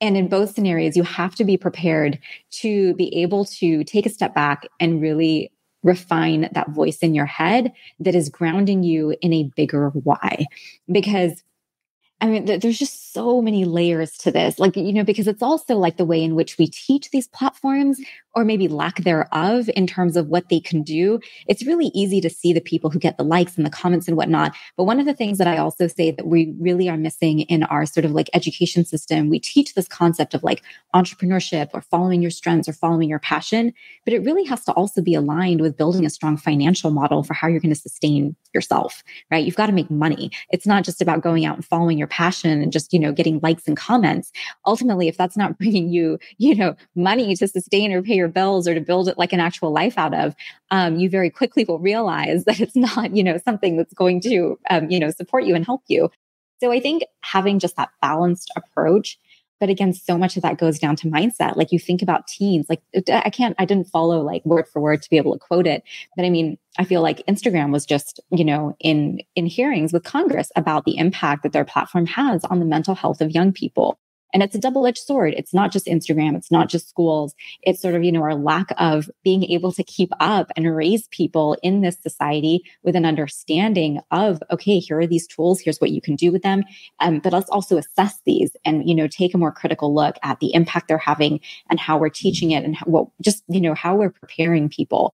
And in both scenarios, you have to be prepared to be able to take a step back and really refine that voice in your head that is grounding you in a bigger why. Because I mean, th- there's just so many layers to this. Like, you know, because it's also like the way in which we teach these platforms or maybe lack thereof in terms of what they can do. It's really easy to see the people who get the likes and the comments and whatnot. But one of the things that I also say that we really are missing in our sort of like education system, we teach this concept of like entrepreneurship or following your strengths or following your passion, but it really has to also be aligned with building a strong financial model for how you're going to sustain yourself, right? You've got to make money. It's not just about going out and following your passion and just, you know, getting likes and comments. Ultimately, if that's not bringing you, you know, money to sustain or pay your bills or to build it like an actual life out of, um, you very quickly will realize that it's not, you know, something that's going to, um, you know, support you and help you. So I think having just that balanced approach but again so much of that goes down to mindset. Like you think about teens like i can't i didn't follow like word for word to be able to quote it. But i mean i feel like instagram was just you know in in hearings with congress about the impact that their platform has on the mental health of young people and it's a double edged sword. It's not just Instagram. It's not just schools. It's sort of, you know, our lack of being able to keep up and raise people in this society with an understanding of, okay, here are these tools. Here's what you can do with them. Um, but let's also assess these and, you know, take a more critical look at the impact they're having and how we're teaching it and how, what just, you know, how we're preparing people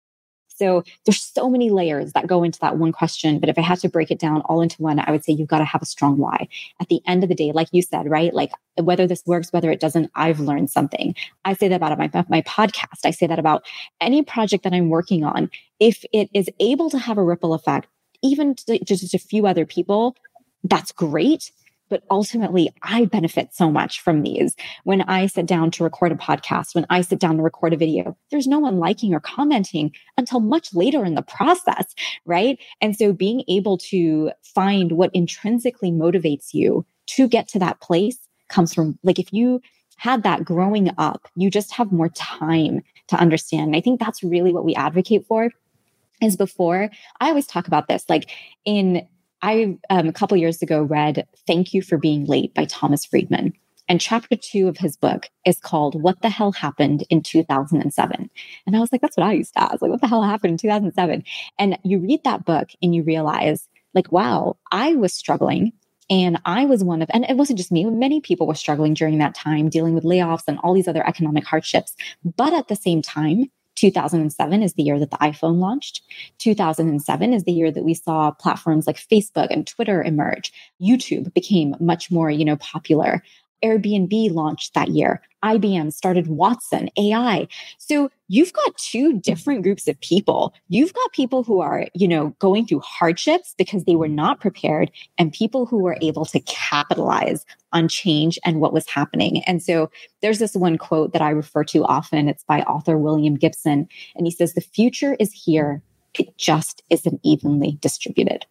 so there's so many layers that go into that one question. But if I had to break it down all into one, I would say you've got to have a strong why. At the end of the day, like you said, right? Like whether this works, whether it doesn't, I've learned something. I say that about my, my podcast. I say that about any project that I'm working on. If it is able to have a ripple effect, even to just a few other people, that's great but ultimately I benefit so much from these. When I sit down to record a podcast, when I sit down to record a video, there's no one liking or commenting until much later in the process, right? And so being able to find what intrinsically motivates you to get to that place comes from like if you had that growing up, you just have more time to understand. And I think that's really what we advocate for is before I always talk about this like in I, um, a couple years ago, read Thank You for Being Late by Thomas Friedman. And chapter two of his book is called What the Hell Happened in 2007. And I was like, that's what I used to ask. Like, what the hell happened in 2007? And you read that book and you realize, like, wow, I was struggling And I was one of, and it wasn't just me, many people were struggling during that time, dealing with layoffs and all these other economic hardships. But at the same time, 2007 is the year that the iPhone launched. 2007 is the year that we saw platforms like Facebook and Twitter emerge. YouTube became much more, you know, popular. Airbnb launched that year. IBM started Watson AI. So you've got two different groups of people. You've got people who are, you know, going through hardships because they were not prepared and people who were able to capitalize on change and what was happening. And so there's this one quote that I refer to often. It's by author William Gibson. And he says, the future is here. It just isn't evenly distributed.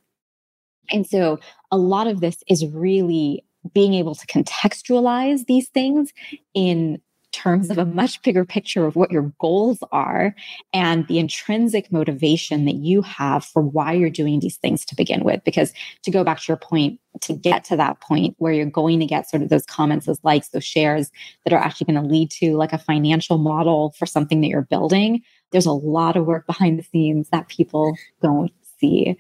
And so a lot of this is really being able to contextualize these things in terms of a much bigger picture of what your goals are and the intrinsic motivation that you have for why you're doing these things to begin with. Because to go back to your point, to get to that point where you're going to get sort of those comments, those likes, those shares that are actually going to lead to like a financial model for something that you're building, there's a lot of work behind the scenes that people don't see.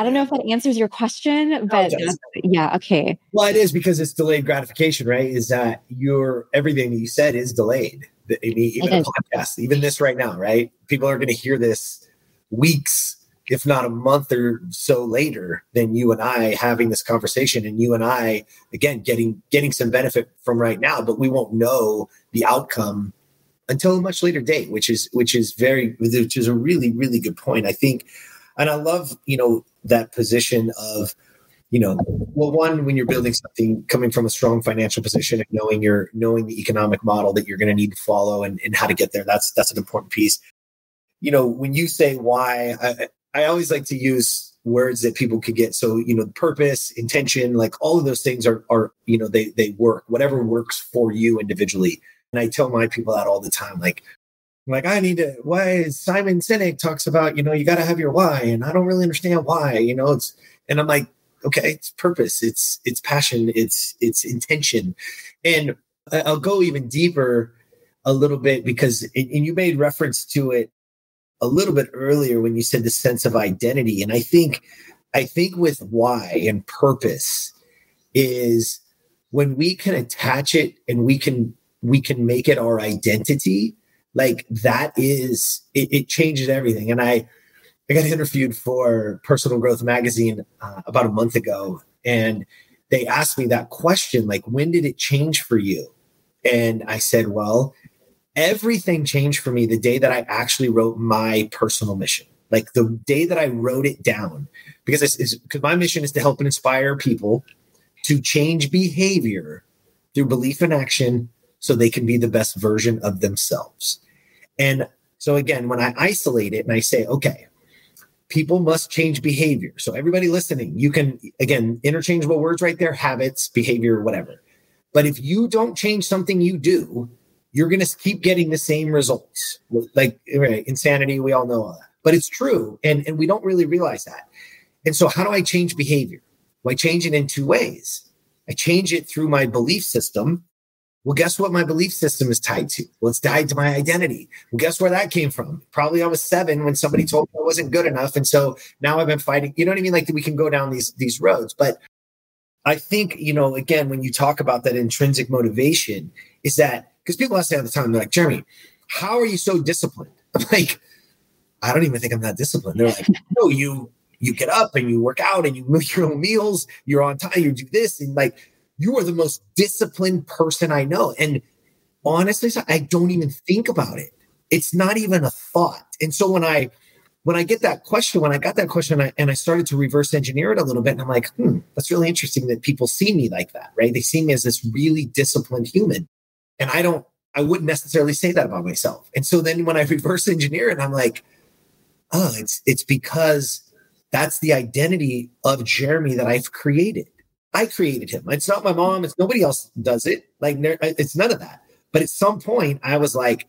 I don't know if that answers your question, but no, yeah, okay. Well, it is because it's delayed gratification, right? Is that your everything that you said is delayed. I mean, even a podcast, even this right now, right? People are going to hear this weeks, if not a month or so later, than you and I having this conversation, and you and I again getting getting some benefit from right now, but we won't know the outcome until a much later date, which is which is very which is a really really good point. I think and I love, you know, that position of, you know, well, one, when you're building something coming from a strong financial position and knowing your knowing the economic model that you're going to need to follow and, and how to get there, that's that's an important piece. You know, when you say why, I, I always like to use words that people could get. So, you know, purpose, intention, like all of those things are are, you know, they they work, whatever works for you individually. And I tell my people that all the time. Like, like I need to why Simon Sinek talks about, you know, you got to have your why and I don't really understand why, you know, it's and I'm like, okay, it's purpose, it's it's passion, it's it's intention. And I'll go even deeper a little bit because and you made reference to it a little bit earlier when you said the sense of identity and I think I think with why and purpose is when we can attach it and we can we can make it our identity like that is it, it changes everything. And i i got interviewed for personal growth magazine uh, about a month ago and they asked me that question like when did it change for you? And i said well everything changed for me the day that i actually wrote my personal mission. Like the day that i wrote it down. Because it's because my mission is to help and inspire people to change behavior through belief and action so they can be the best version of themselves. And so again, when I isolate it and I say, okay, people must change behavior. So everybody listening, you can again interchangeable words right there, habits, behavior, whatever. But if you don't change something you do, you're going to keep getting the same results. Like right, insanity, we all know all that. But it's true and and we don't really realize that. And so how do I change behavior? Well, I change it in two ways. I change it through my belief system well, guess what my belief system is tied to? Well, it's tied to my identity. Well, guess where that came from? Probably I was seven when somebody told me I wasn't good enough. And so now I've been fighting. You know what I mean? Like we can go down these these roads. But I think, you know, again, when you talk about that intrinsic motivation, is that because people ask me all the time, they're like, Jeremy, how are you so disciplined? I'm like, I don't even think I'm that disciplined. They're like, no, you you get up and you work out and you make your own meals, you're on time, you do this, and like you are the most disciplined person I know. And honestly, I don't even think about it. It's not even a thought. And so when I when I get that question, when I got that question I, and I started to reverse engineer it a little bit, and I'm like, hmm, that's really interesting that people see me like that, right? They see me as this really disciplined human. And I don't, I wouldn't necessarily say that about myself. And so then when I reverse engineer it, I'm like, oh, it's it's because that's the identity of Jeremy that I've created. I created him. It's not my mom. It's nobody else does it. Like it's none of that. But at some point, I was like,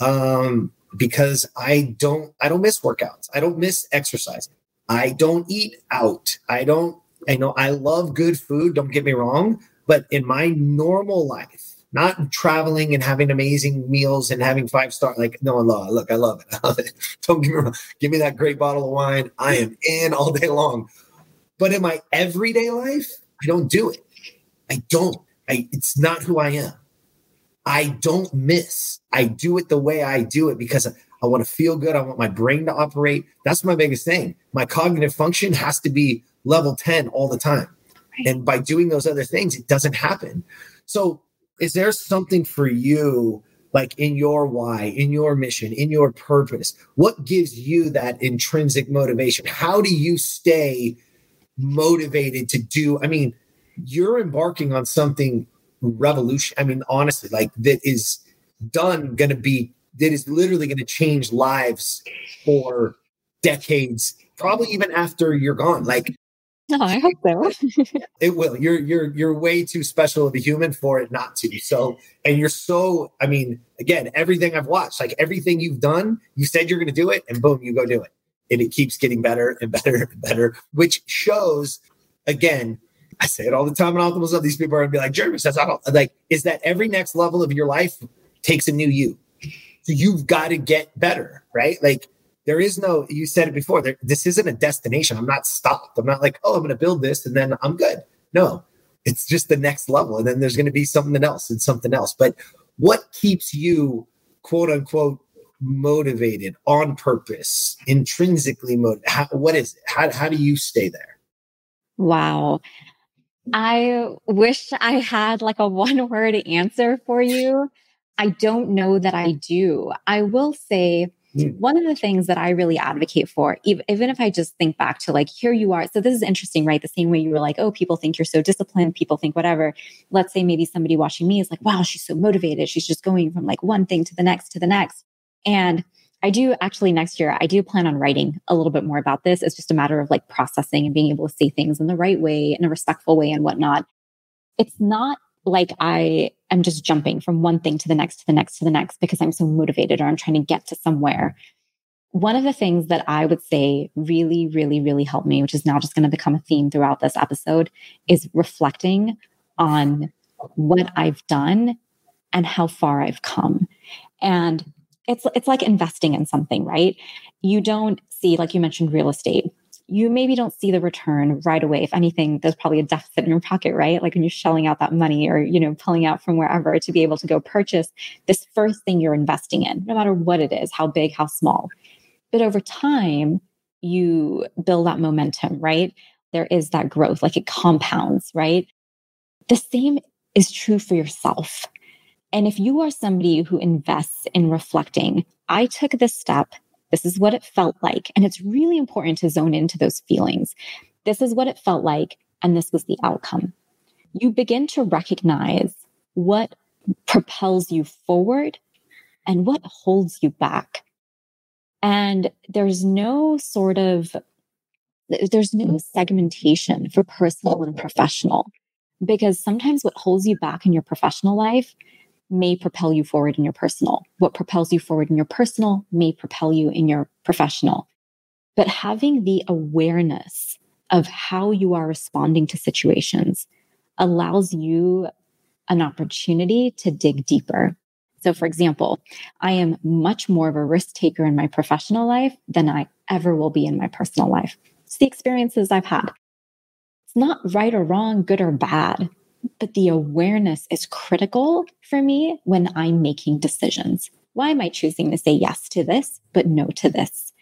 um, because I don't, I don't miss workouts. I don't miss exercising. I don't eat out. I don't. I know I love good food. Don't get me wrong. But in my normal life, not traveling and having amazing meals and having five star, like no, I. Look, I love it. I love it. Don't get me wrong. Give me that great bottle of wine. I am in all day long But in my everyday life, I don't do it. I don't. I, it's not who I am. I don't miss. I do it the way I do it because I want to feel good. I want my brain to operate. That's my biggest thing. My cognitive function has to be level 10 all the time. And by doing those other things, it doesn't happen. So, is there something for you, like in your why, in your mission, in your purpose? What gives you that intrinsic motivation? How do you stay motivated to do? I mean, you're embarking on something revolution. I mean, honestly, like that is done going to be that is literally going to change lives for decades, probably even after you're gone. Like, no, I hope so. it will. You're you're you're way too special of a human for it not to. So, and you're so. I mean, again, everything I've watched, like everything you've done, you said you're going to do it, and boom, you go do it, and it keeps getting better and better and better, which shows, again, I say it all the time in Optimal Self. These people are gonna be like, Jeremy says, I don't like, is that every next level of your life takes a new you. So you've got to get better, right? Like there is no, you said it before, there, this isn't a destination. I'm not stopped. I'm not like, oh, I'm gonna build this and then I'm good. No, it's just the next level. And then there's gonna be something else and something else. But what keeps you quote unquote motivated on purpose, intrinsically motivated? what is it? How, how do you stay there? Wow. I wish I had like a one word answer for you. I don't know that I do. I will say hmm. one of the things that I really advocate for, even if I just think back to like, here you are. So this is interesting, right? The same way you were like, oh, people think you're so disciplined, people think whatever. Let's say maybe somebody watching me is like, wow, she's so motivated. She's just going from like one thing to the next to the next. And I do actually next year, I do plan on writing a little bit more about this. It's just a matter of like processing and being able to say things in the right way, in a respectful way, and whatnot. It's not like I am just jumping from one thing to the next to the next to the next because I'm so motivated or I'm trying to get to somewhere. One of the things that I would say really, really, really helped me, which is now just going to become a theme throughout this episode, is reflecting on what I've done and how far I've come. And it's it's like investing in something, right? You don't see, like you mentioned, real estate. You maybe don't see the return right away. If anything, there's probably a deficit in your pocket, right? Like when you're shelling out that money or, you know, pulling out from wherever to be able to go purchase this first thing you're investing in, no matter what it is, how big, how small. But over time, you build that momentum, right? There is that growth, like it compounds, right? The same is true for yourself. And if you are somebody who invests in reflecting, I took this step. This is what it felt like. And it's really important to zone into those feelings. This is what it felt like. And this was the outcome. You begin to recognize what propels you forward and what holds you back. And there's no sort of there's no segmentation for personal and professional because sometimes what holds you back in your professional life may propel you forward in your personal. What propels you forward in your personal may propel you in your professional. But having the awareness of how you are responding to situations allows you an opportunity to dig deeper. So, for example, I am much more of a risk taker in my professional life than I ever will be in my personal life. It's the experiences I've had. It's not right or wrong, good or bad but the awareness is critical for me when I'm making decisions. Why am I choosing to say yes to this, but no to this?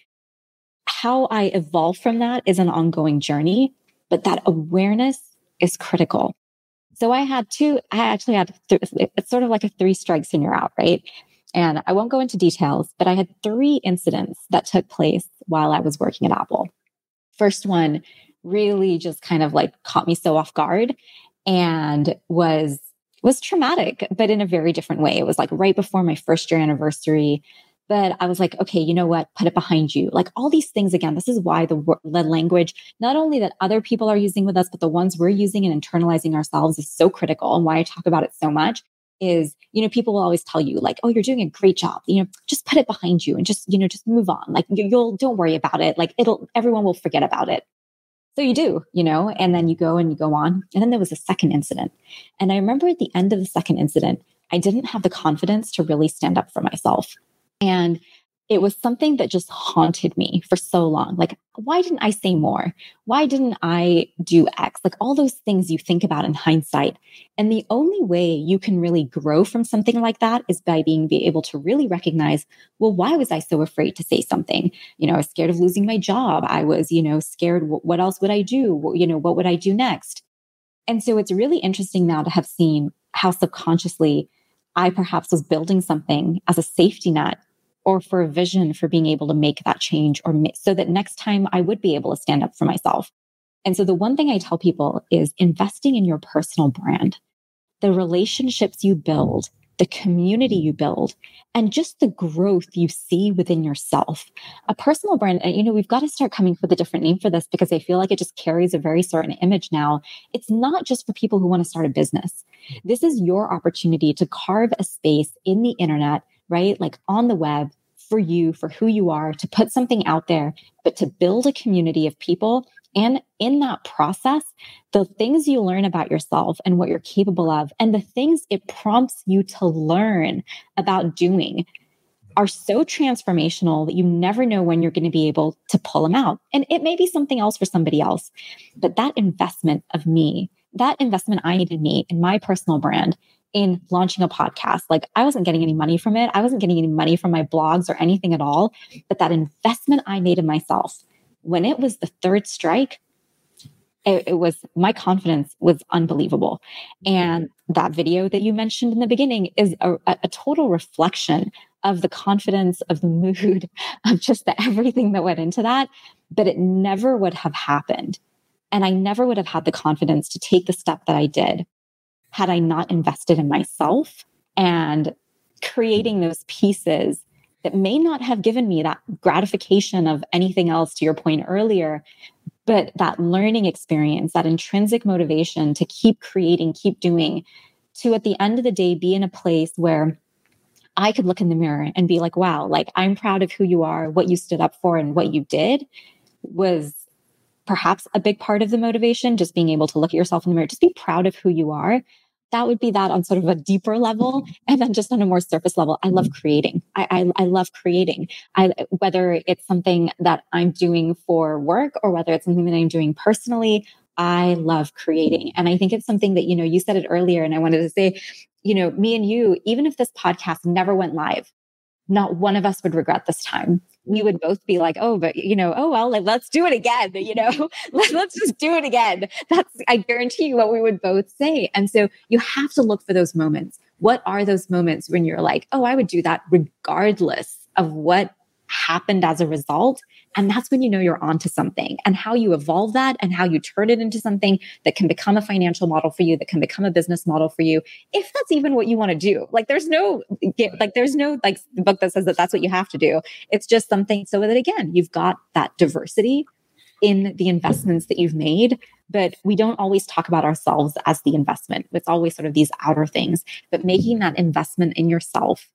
How I evolve from that is an ongoing journey, but that awareness is critical. So I had two, I actually had, th- it's sort of like a three strikes and you're out, right? And I won't go into details, but I had three incidents that took place while I was working at Apple. First one really just kind of like caught me so off guard and was was traumatic, but in a very different way. It was like right before my first year anniversary. But I was like, okay, you know what? Put it behind you. Like all these things again. This is why the, the language, not only that other people are using with us, but the ones we're using and internalizing ourselves is so critical. And why I talk about it so much is, you know, people will always tell you like, oh, you're doing a great job. You know, just put it behind you and just, you know, just move on. Like you'll don't worry about it. Like it'll everyone will forget about it. So you do, you know, and then you go and you go on. And then there was a second incident. And I remember at the end of the second incident, I didn't have the confidence to really stand up for myself. And it was something that just haunted me for so long. Like, why didn't I say more? Why didn't I do X? Like all those things you think about in hindsight. And the only way you can really grow from something like that is by being be able to really recognize, well, why was I so afraid to say something? You know, I was scared of losing my job. I was, you know, scared. What else would I do? You know, what would I do next? And so it's really interesting now to have seen how subconsciously I perhaps was building something as a safety net or for a vision for being able to make that change or so that next time I would be able to stand up for myself. And so the one thing I tell people is investing in your personal brand, the relationships you build, the community you build, and just the growth you see within yourself. A personal brand, you know, we've got to start coming up with a different name for this because I feel like it just carries a very certain image now. It's not just for people who want to start a business. This is your opportunity to carve a space in the internet right? Like on the web for you, for who you are, to put something out there, but to build a community of people. And in that process, the things you learn about yourself and what you're capable of, and the things it prompts you to learn about doing are so transformational that you never know when you're going to be able to pull them out. And it may be something else for somebody else, but that investment of me, that investment I needed me in my personal brand in launching a podcast. Like I wasn't getting any money from it. I wasn't getting any money from my blogs or anything at all. But that investment I made in myself, when it was the third strike, it, it was my confidence was unbelievable. And that video that you mentioned in the beginning is a, a total reflection of the confidence, of the mood, of just the everything that went into that. But it never would have happened. And I never would have had the confidence to take the step that I did had I not invested in myself and creating those pieces that may not have given me that gratification of anything else, to your point earlier, but that learning experience, that intrinsic motivation to keep creating, keep doing, to at the end of the day be in a place where I could look in the mirror and be like, wow, like I'm proud of who you are, what you stood up for, and what you did was perhaps a big part of the motivation. Just being able to look at yourself in the mirror, just be proud of who you are that would be that on sort of a deeper level and then just on a more surface level. I love creating. I i, I love creating. I whether it's something that i'm doing for work or whether it's something that i'm doing personally i love creating. And i think it's something that you know you said it earlier and i wanted to say you know me and you even if this podcast never went live not one of us would regret this time we would both be like, oh, but you know, oh well, like, let's do it again. You know, mm-hmm. let's just do it again. That's I guarantee you what we would both say. And so you have to look for those moments. What are those moments when you're like, oh, I would do that regardless of what happened as a result? And that's when you know you're onto something and how you evolve that and how you turn it into something that can become a financial model for you, that can become a business model for you. If that's even what you want to do, like there's no, like there's no like book that says that that's what you have to do. It's just something so that again, you've got that diversity in the investments that you've made but we don't always talk about ourselves as the investment. It's always sort of these outer things, but making that investment in yourself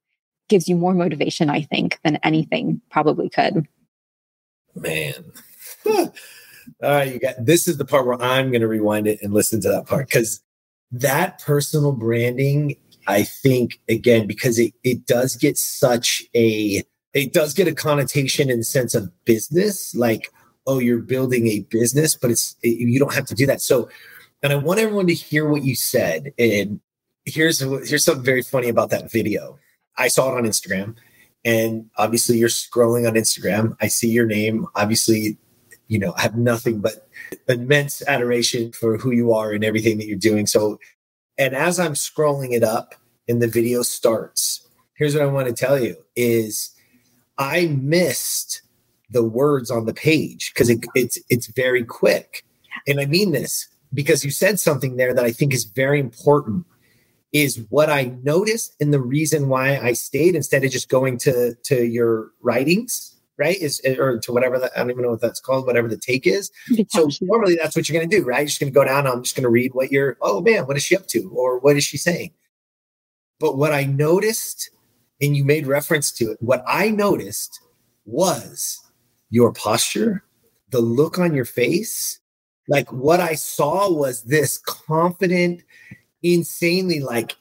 gives you more motivation, I think, than anything probably could. Man. All right, you got this is the part where I'm going to rewind it and listen to that part because that personal branding, I think, again, because it, it does get such a, it does get a connotation in the sense of business, like, oh, you're building a business, but it's, it, you don't have to do that. So, and I want everyone to hear what you said. And here's, here's something very funny about that video. I saw it on Instagram and obviously you're scrolling on Instagram. I see your name. Obviously, you know, I have nothing but immense adoration for who you are and everything that you're doing. So, and as I'm scrolling it up and the video starts, here's what I want to tell you is I missed the words on the page because it, it's it's very quick. And I mean this because you said something there that I think is very important is what I noticed and the reason why I stayed instead of just going to to your writings, right? Is or to whatever that I don't even know what that's called, whatever the take is. So normally that's what you're gonna do, right? You're just gonna go down, I'm just gonna read what you're, oh man, what is she up to? Or what is she saying? But what I noticed, and you made reference to it, what I noticed was your posture, the look on your face. Like what I saw was this confident, insanely like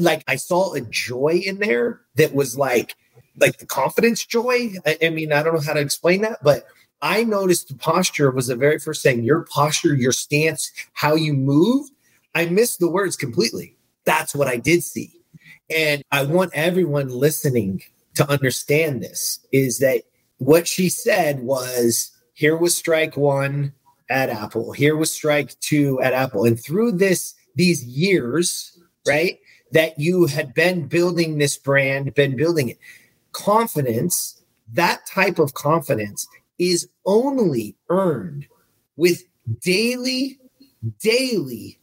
like I saw a joy in there that was like like the confidence joy. I, I mean, I don't know how to explain that, but I noticed the posture was the very first thing. Your posture, your stance, how you move. I missed the words completely. That's what I did see. And I want everyone listening to understand this is that what she said was here was strike one at Apple, here was strike two at Apple. And through this, these years, right, that you had been building this brand, been building it, confidence, that type of confidence is only earned with daily, daily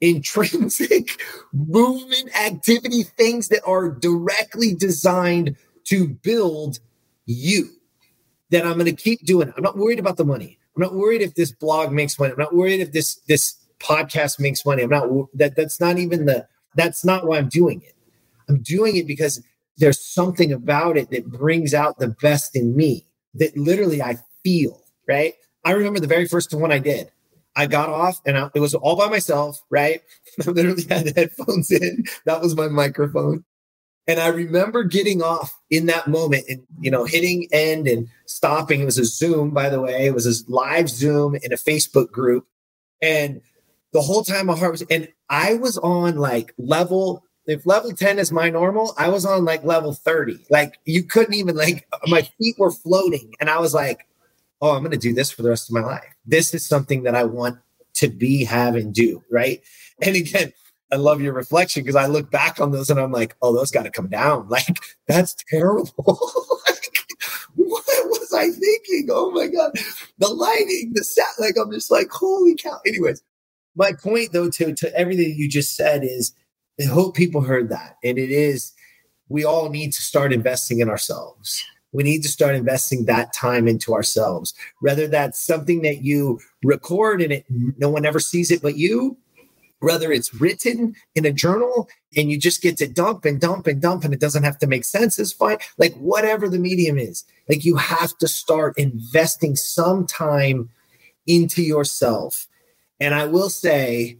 intrinsic movement activity, things that are directly designed to build you. That I'm going to keep doing. I'm not worried about the money. I'm not worried if this blog makes money. I'm not worried if this this podcast makes money. I'm not that that's not even the that's not why I'm doing it. I'm doing it because there's something about it that brings out the best in me that literally I feel, right? I remember the very first one I did. I got off and I, it was all by myself, right? I literally had headphones in. That was my microphone. And I remember getting off in that moment and, you know, hitting end and stopping. It was a Zoom, by the way. It was a live Zoom in a Facebook group. And the whole time my heart was, and I was on like level if level 10 is my normal, I was on like level 30. Like you couldn't even like my feet were floating. And I was like, oh, I'm gonna do this for the rest of my life. This is something that I want to be, have, and do. Right. And again, I love your reflection because I look back on those and I'm like, oh, those gotta come down. Like, that's terrible. like, what was I thinking? Oh my God. The lighting, the set, like I'm just like, holy cow. Anyways, my point though to to everything you just said is I hope people heard that. And it is, we all need to start investing in ourselves. We need to start investing that time into ourselves. Whether that's something that you record and it no one ever sees it but you, whether it's written in a journal and you just get to dump and dump and dump and it doesn't have to make sense, is fine. Like whatever the medium is, like you have to start investing some time into yourself. And I will say,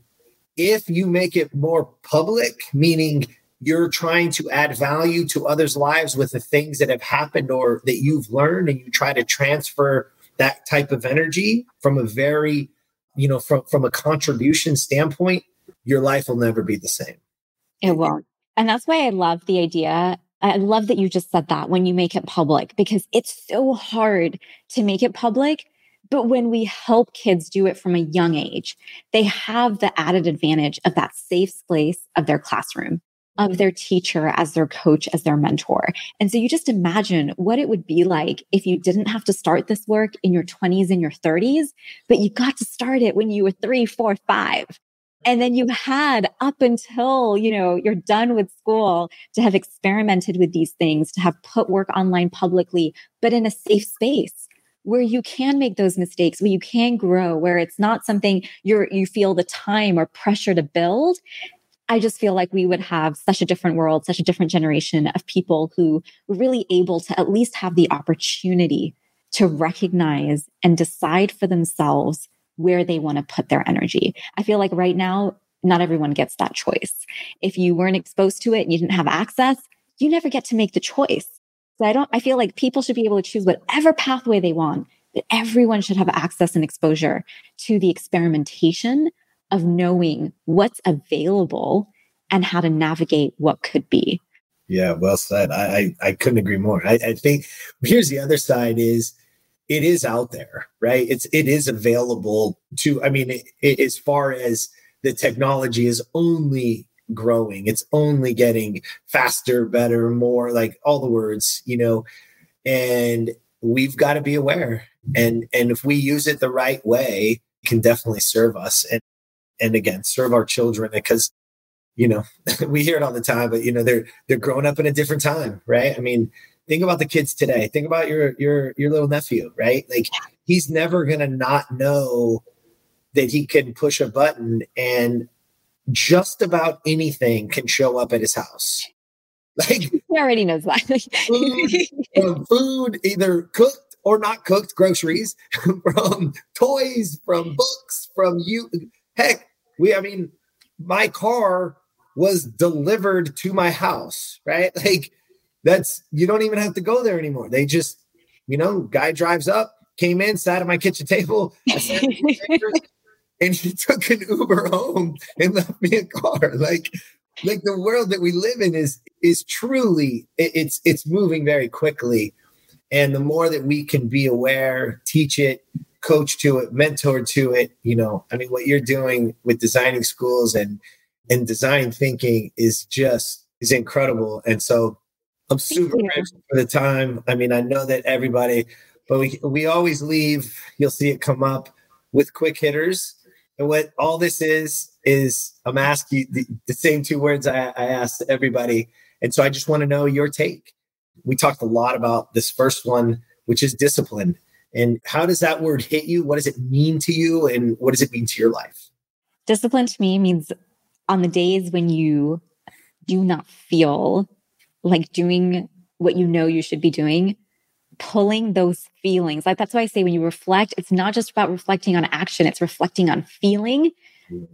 if you make it more public, meaning you're trying to add value to others' lives with the things that have happened or that you've learned, and you try to transfer that type of energy from a very, you know, from, from a contribution standpoint, your life will never be the same. It won't. And that's why I love the idea. I love that you just said that when you make it public, because it's so hard to make it public but when we help kids do it from a young age, they have the added advantage of that safe space of their classroom, of their teacher as their coach, as their mentor. And so you just imagine what it would be like if you didn't have to start this work in your 20s and your 30s, but you got to start it when you were three, four, five. And then you had up until, you know, you're done with school to have experimented with these things, to have put work online publicly, but in a safe space where you can make those mistakes, where you can grow, where it's not something you're you feel the time or pressure to build. I just feel like we would have such a different world, such a different generation of people who were really able to at least have the opportunity to recognize and decide for themselves where they want to put their energy. I feel like right now, not everyone gets that choice. If you weren't exposed to it and you didn't have access, you never get to make the choice. So I don't, I feel like people should be able to choose whatever pathway they want, but everyone should have access and exposure to the experimentation of knowing what's available and how to navigate what could be. Yeah, well said. I, I, I couldn't agree more. I, I think here's the other side is it is out there, right? It's it is available to. I mean, it, it, as far as the technology is only growing. It's only getting faster, better, more like all the words, you know. And we've got to be aware. And and if we use it the right way, it can definitely serve us and and again serve our children because you know we hear it all the time but you know they're they're growing up in a different time right i mean think about the kids today think about your your your little nephew right like he's never gonna not know that he can push a button and just about anything can show up at his house. Like he already knows that. food, food, either cooked or not cooked, groceries, from toys, from books, from you. Heck, we, I mean, my car was delivered to my house, right? Like that's you don't even have to go there anymore. They just, you know, guy drives up, came in, sat at my kitchen table, and he took an Uber home and left me a car. Like, like the world that we live in is is truly it, it's it's moving very quickly. And the more that we can be aware, teach it, coach to it, mentor to it, you know, I mean, what you're doing with designing schools and and design thinking is just is incredible. And so I'm super grateful for the time. I mean, I know that everybody, but we we always leave. You'll see it come up with quick hitters. And what all this is is I'm asking the, the same two words I, I asked everybody. And so I just want to know your take. We talked a lot about this first one, which is discipline. And how does that word hit you? What does it mean to you? And what does it mean to your life? Discipline to me means on the days when you do not feel like doing what you know you should be doing, pulling those feelings. Like that's why I say when you reflect, it's not just about reflecting on action, it's reflecting on feeling.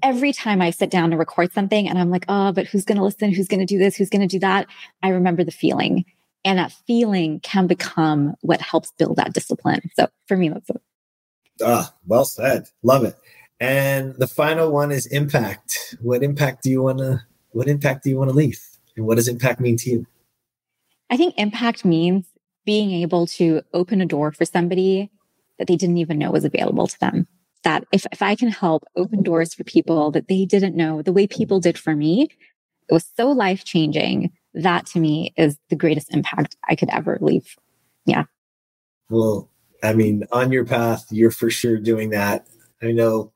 Every time I sit down to record something and I'm like, oh, but who's going to listen? Who's going to do this? Who's going to do that? I remember the feeling. And that feeling can become what helps build that discipline. So for me, that's it. Ah, well said. Love it. And the final one is impact. What impact do you want to what impact do you want to leave? And what does impact mean to you? I think impact means being able to open a door for somebody that they didn't even know was available to them. That if, if I can help open doors for people that they didn't know the way people did for me, it was so life changing. That to me is the greatest impact I could ever leave. Yeah. Well, I mean, on your path, you're for sure doing that. I know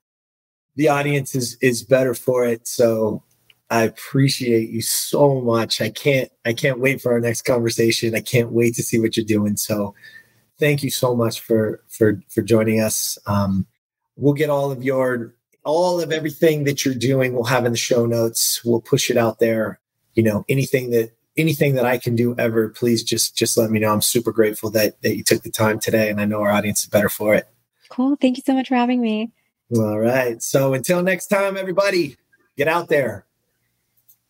the audience is is better for it. So I appreciate you so much. I can't I can't wait for our next conversation. I can't wait to see what you're doing. So thank you so much for for for joining us. Um, we'll get all of your all of everything that you're doing we'll have in the show notes. We'll push it out there. You know, anything that anything that I can do ever, please just just let me know. I'm super grateful that that you took the time today and I know our audience is better for it. Cool. Thank you so much for having me. All right. So until next time, everybody, get out there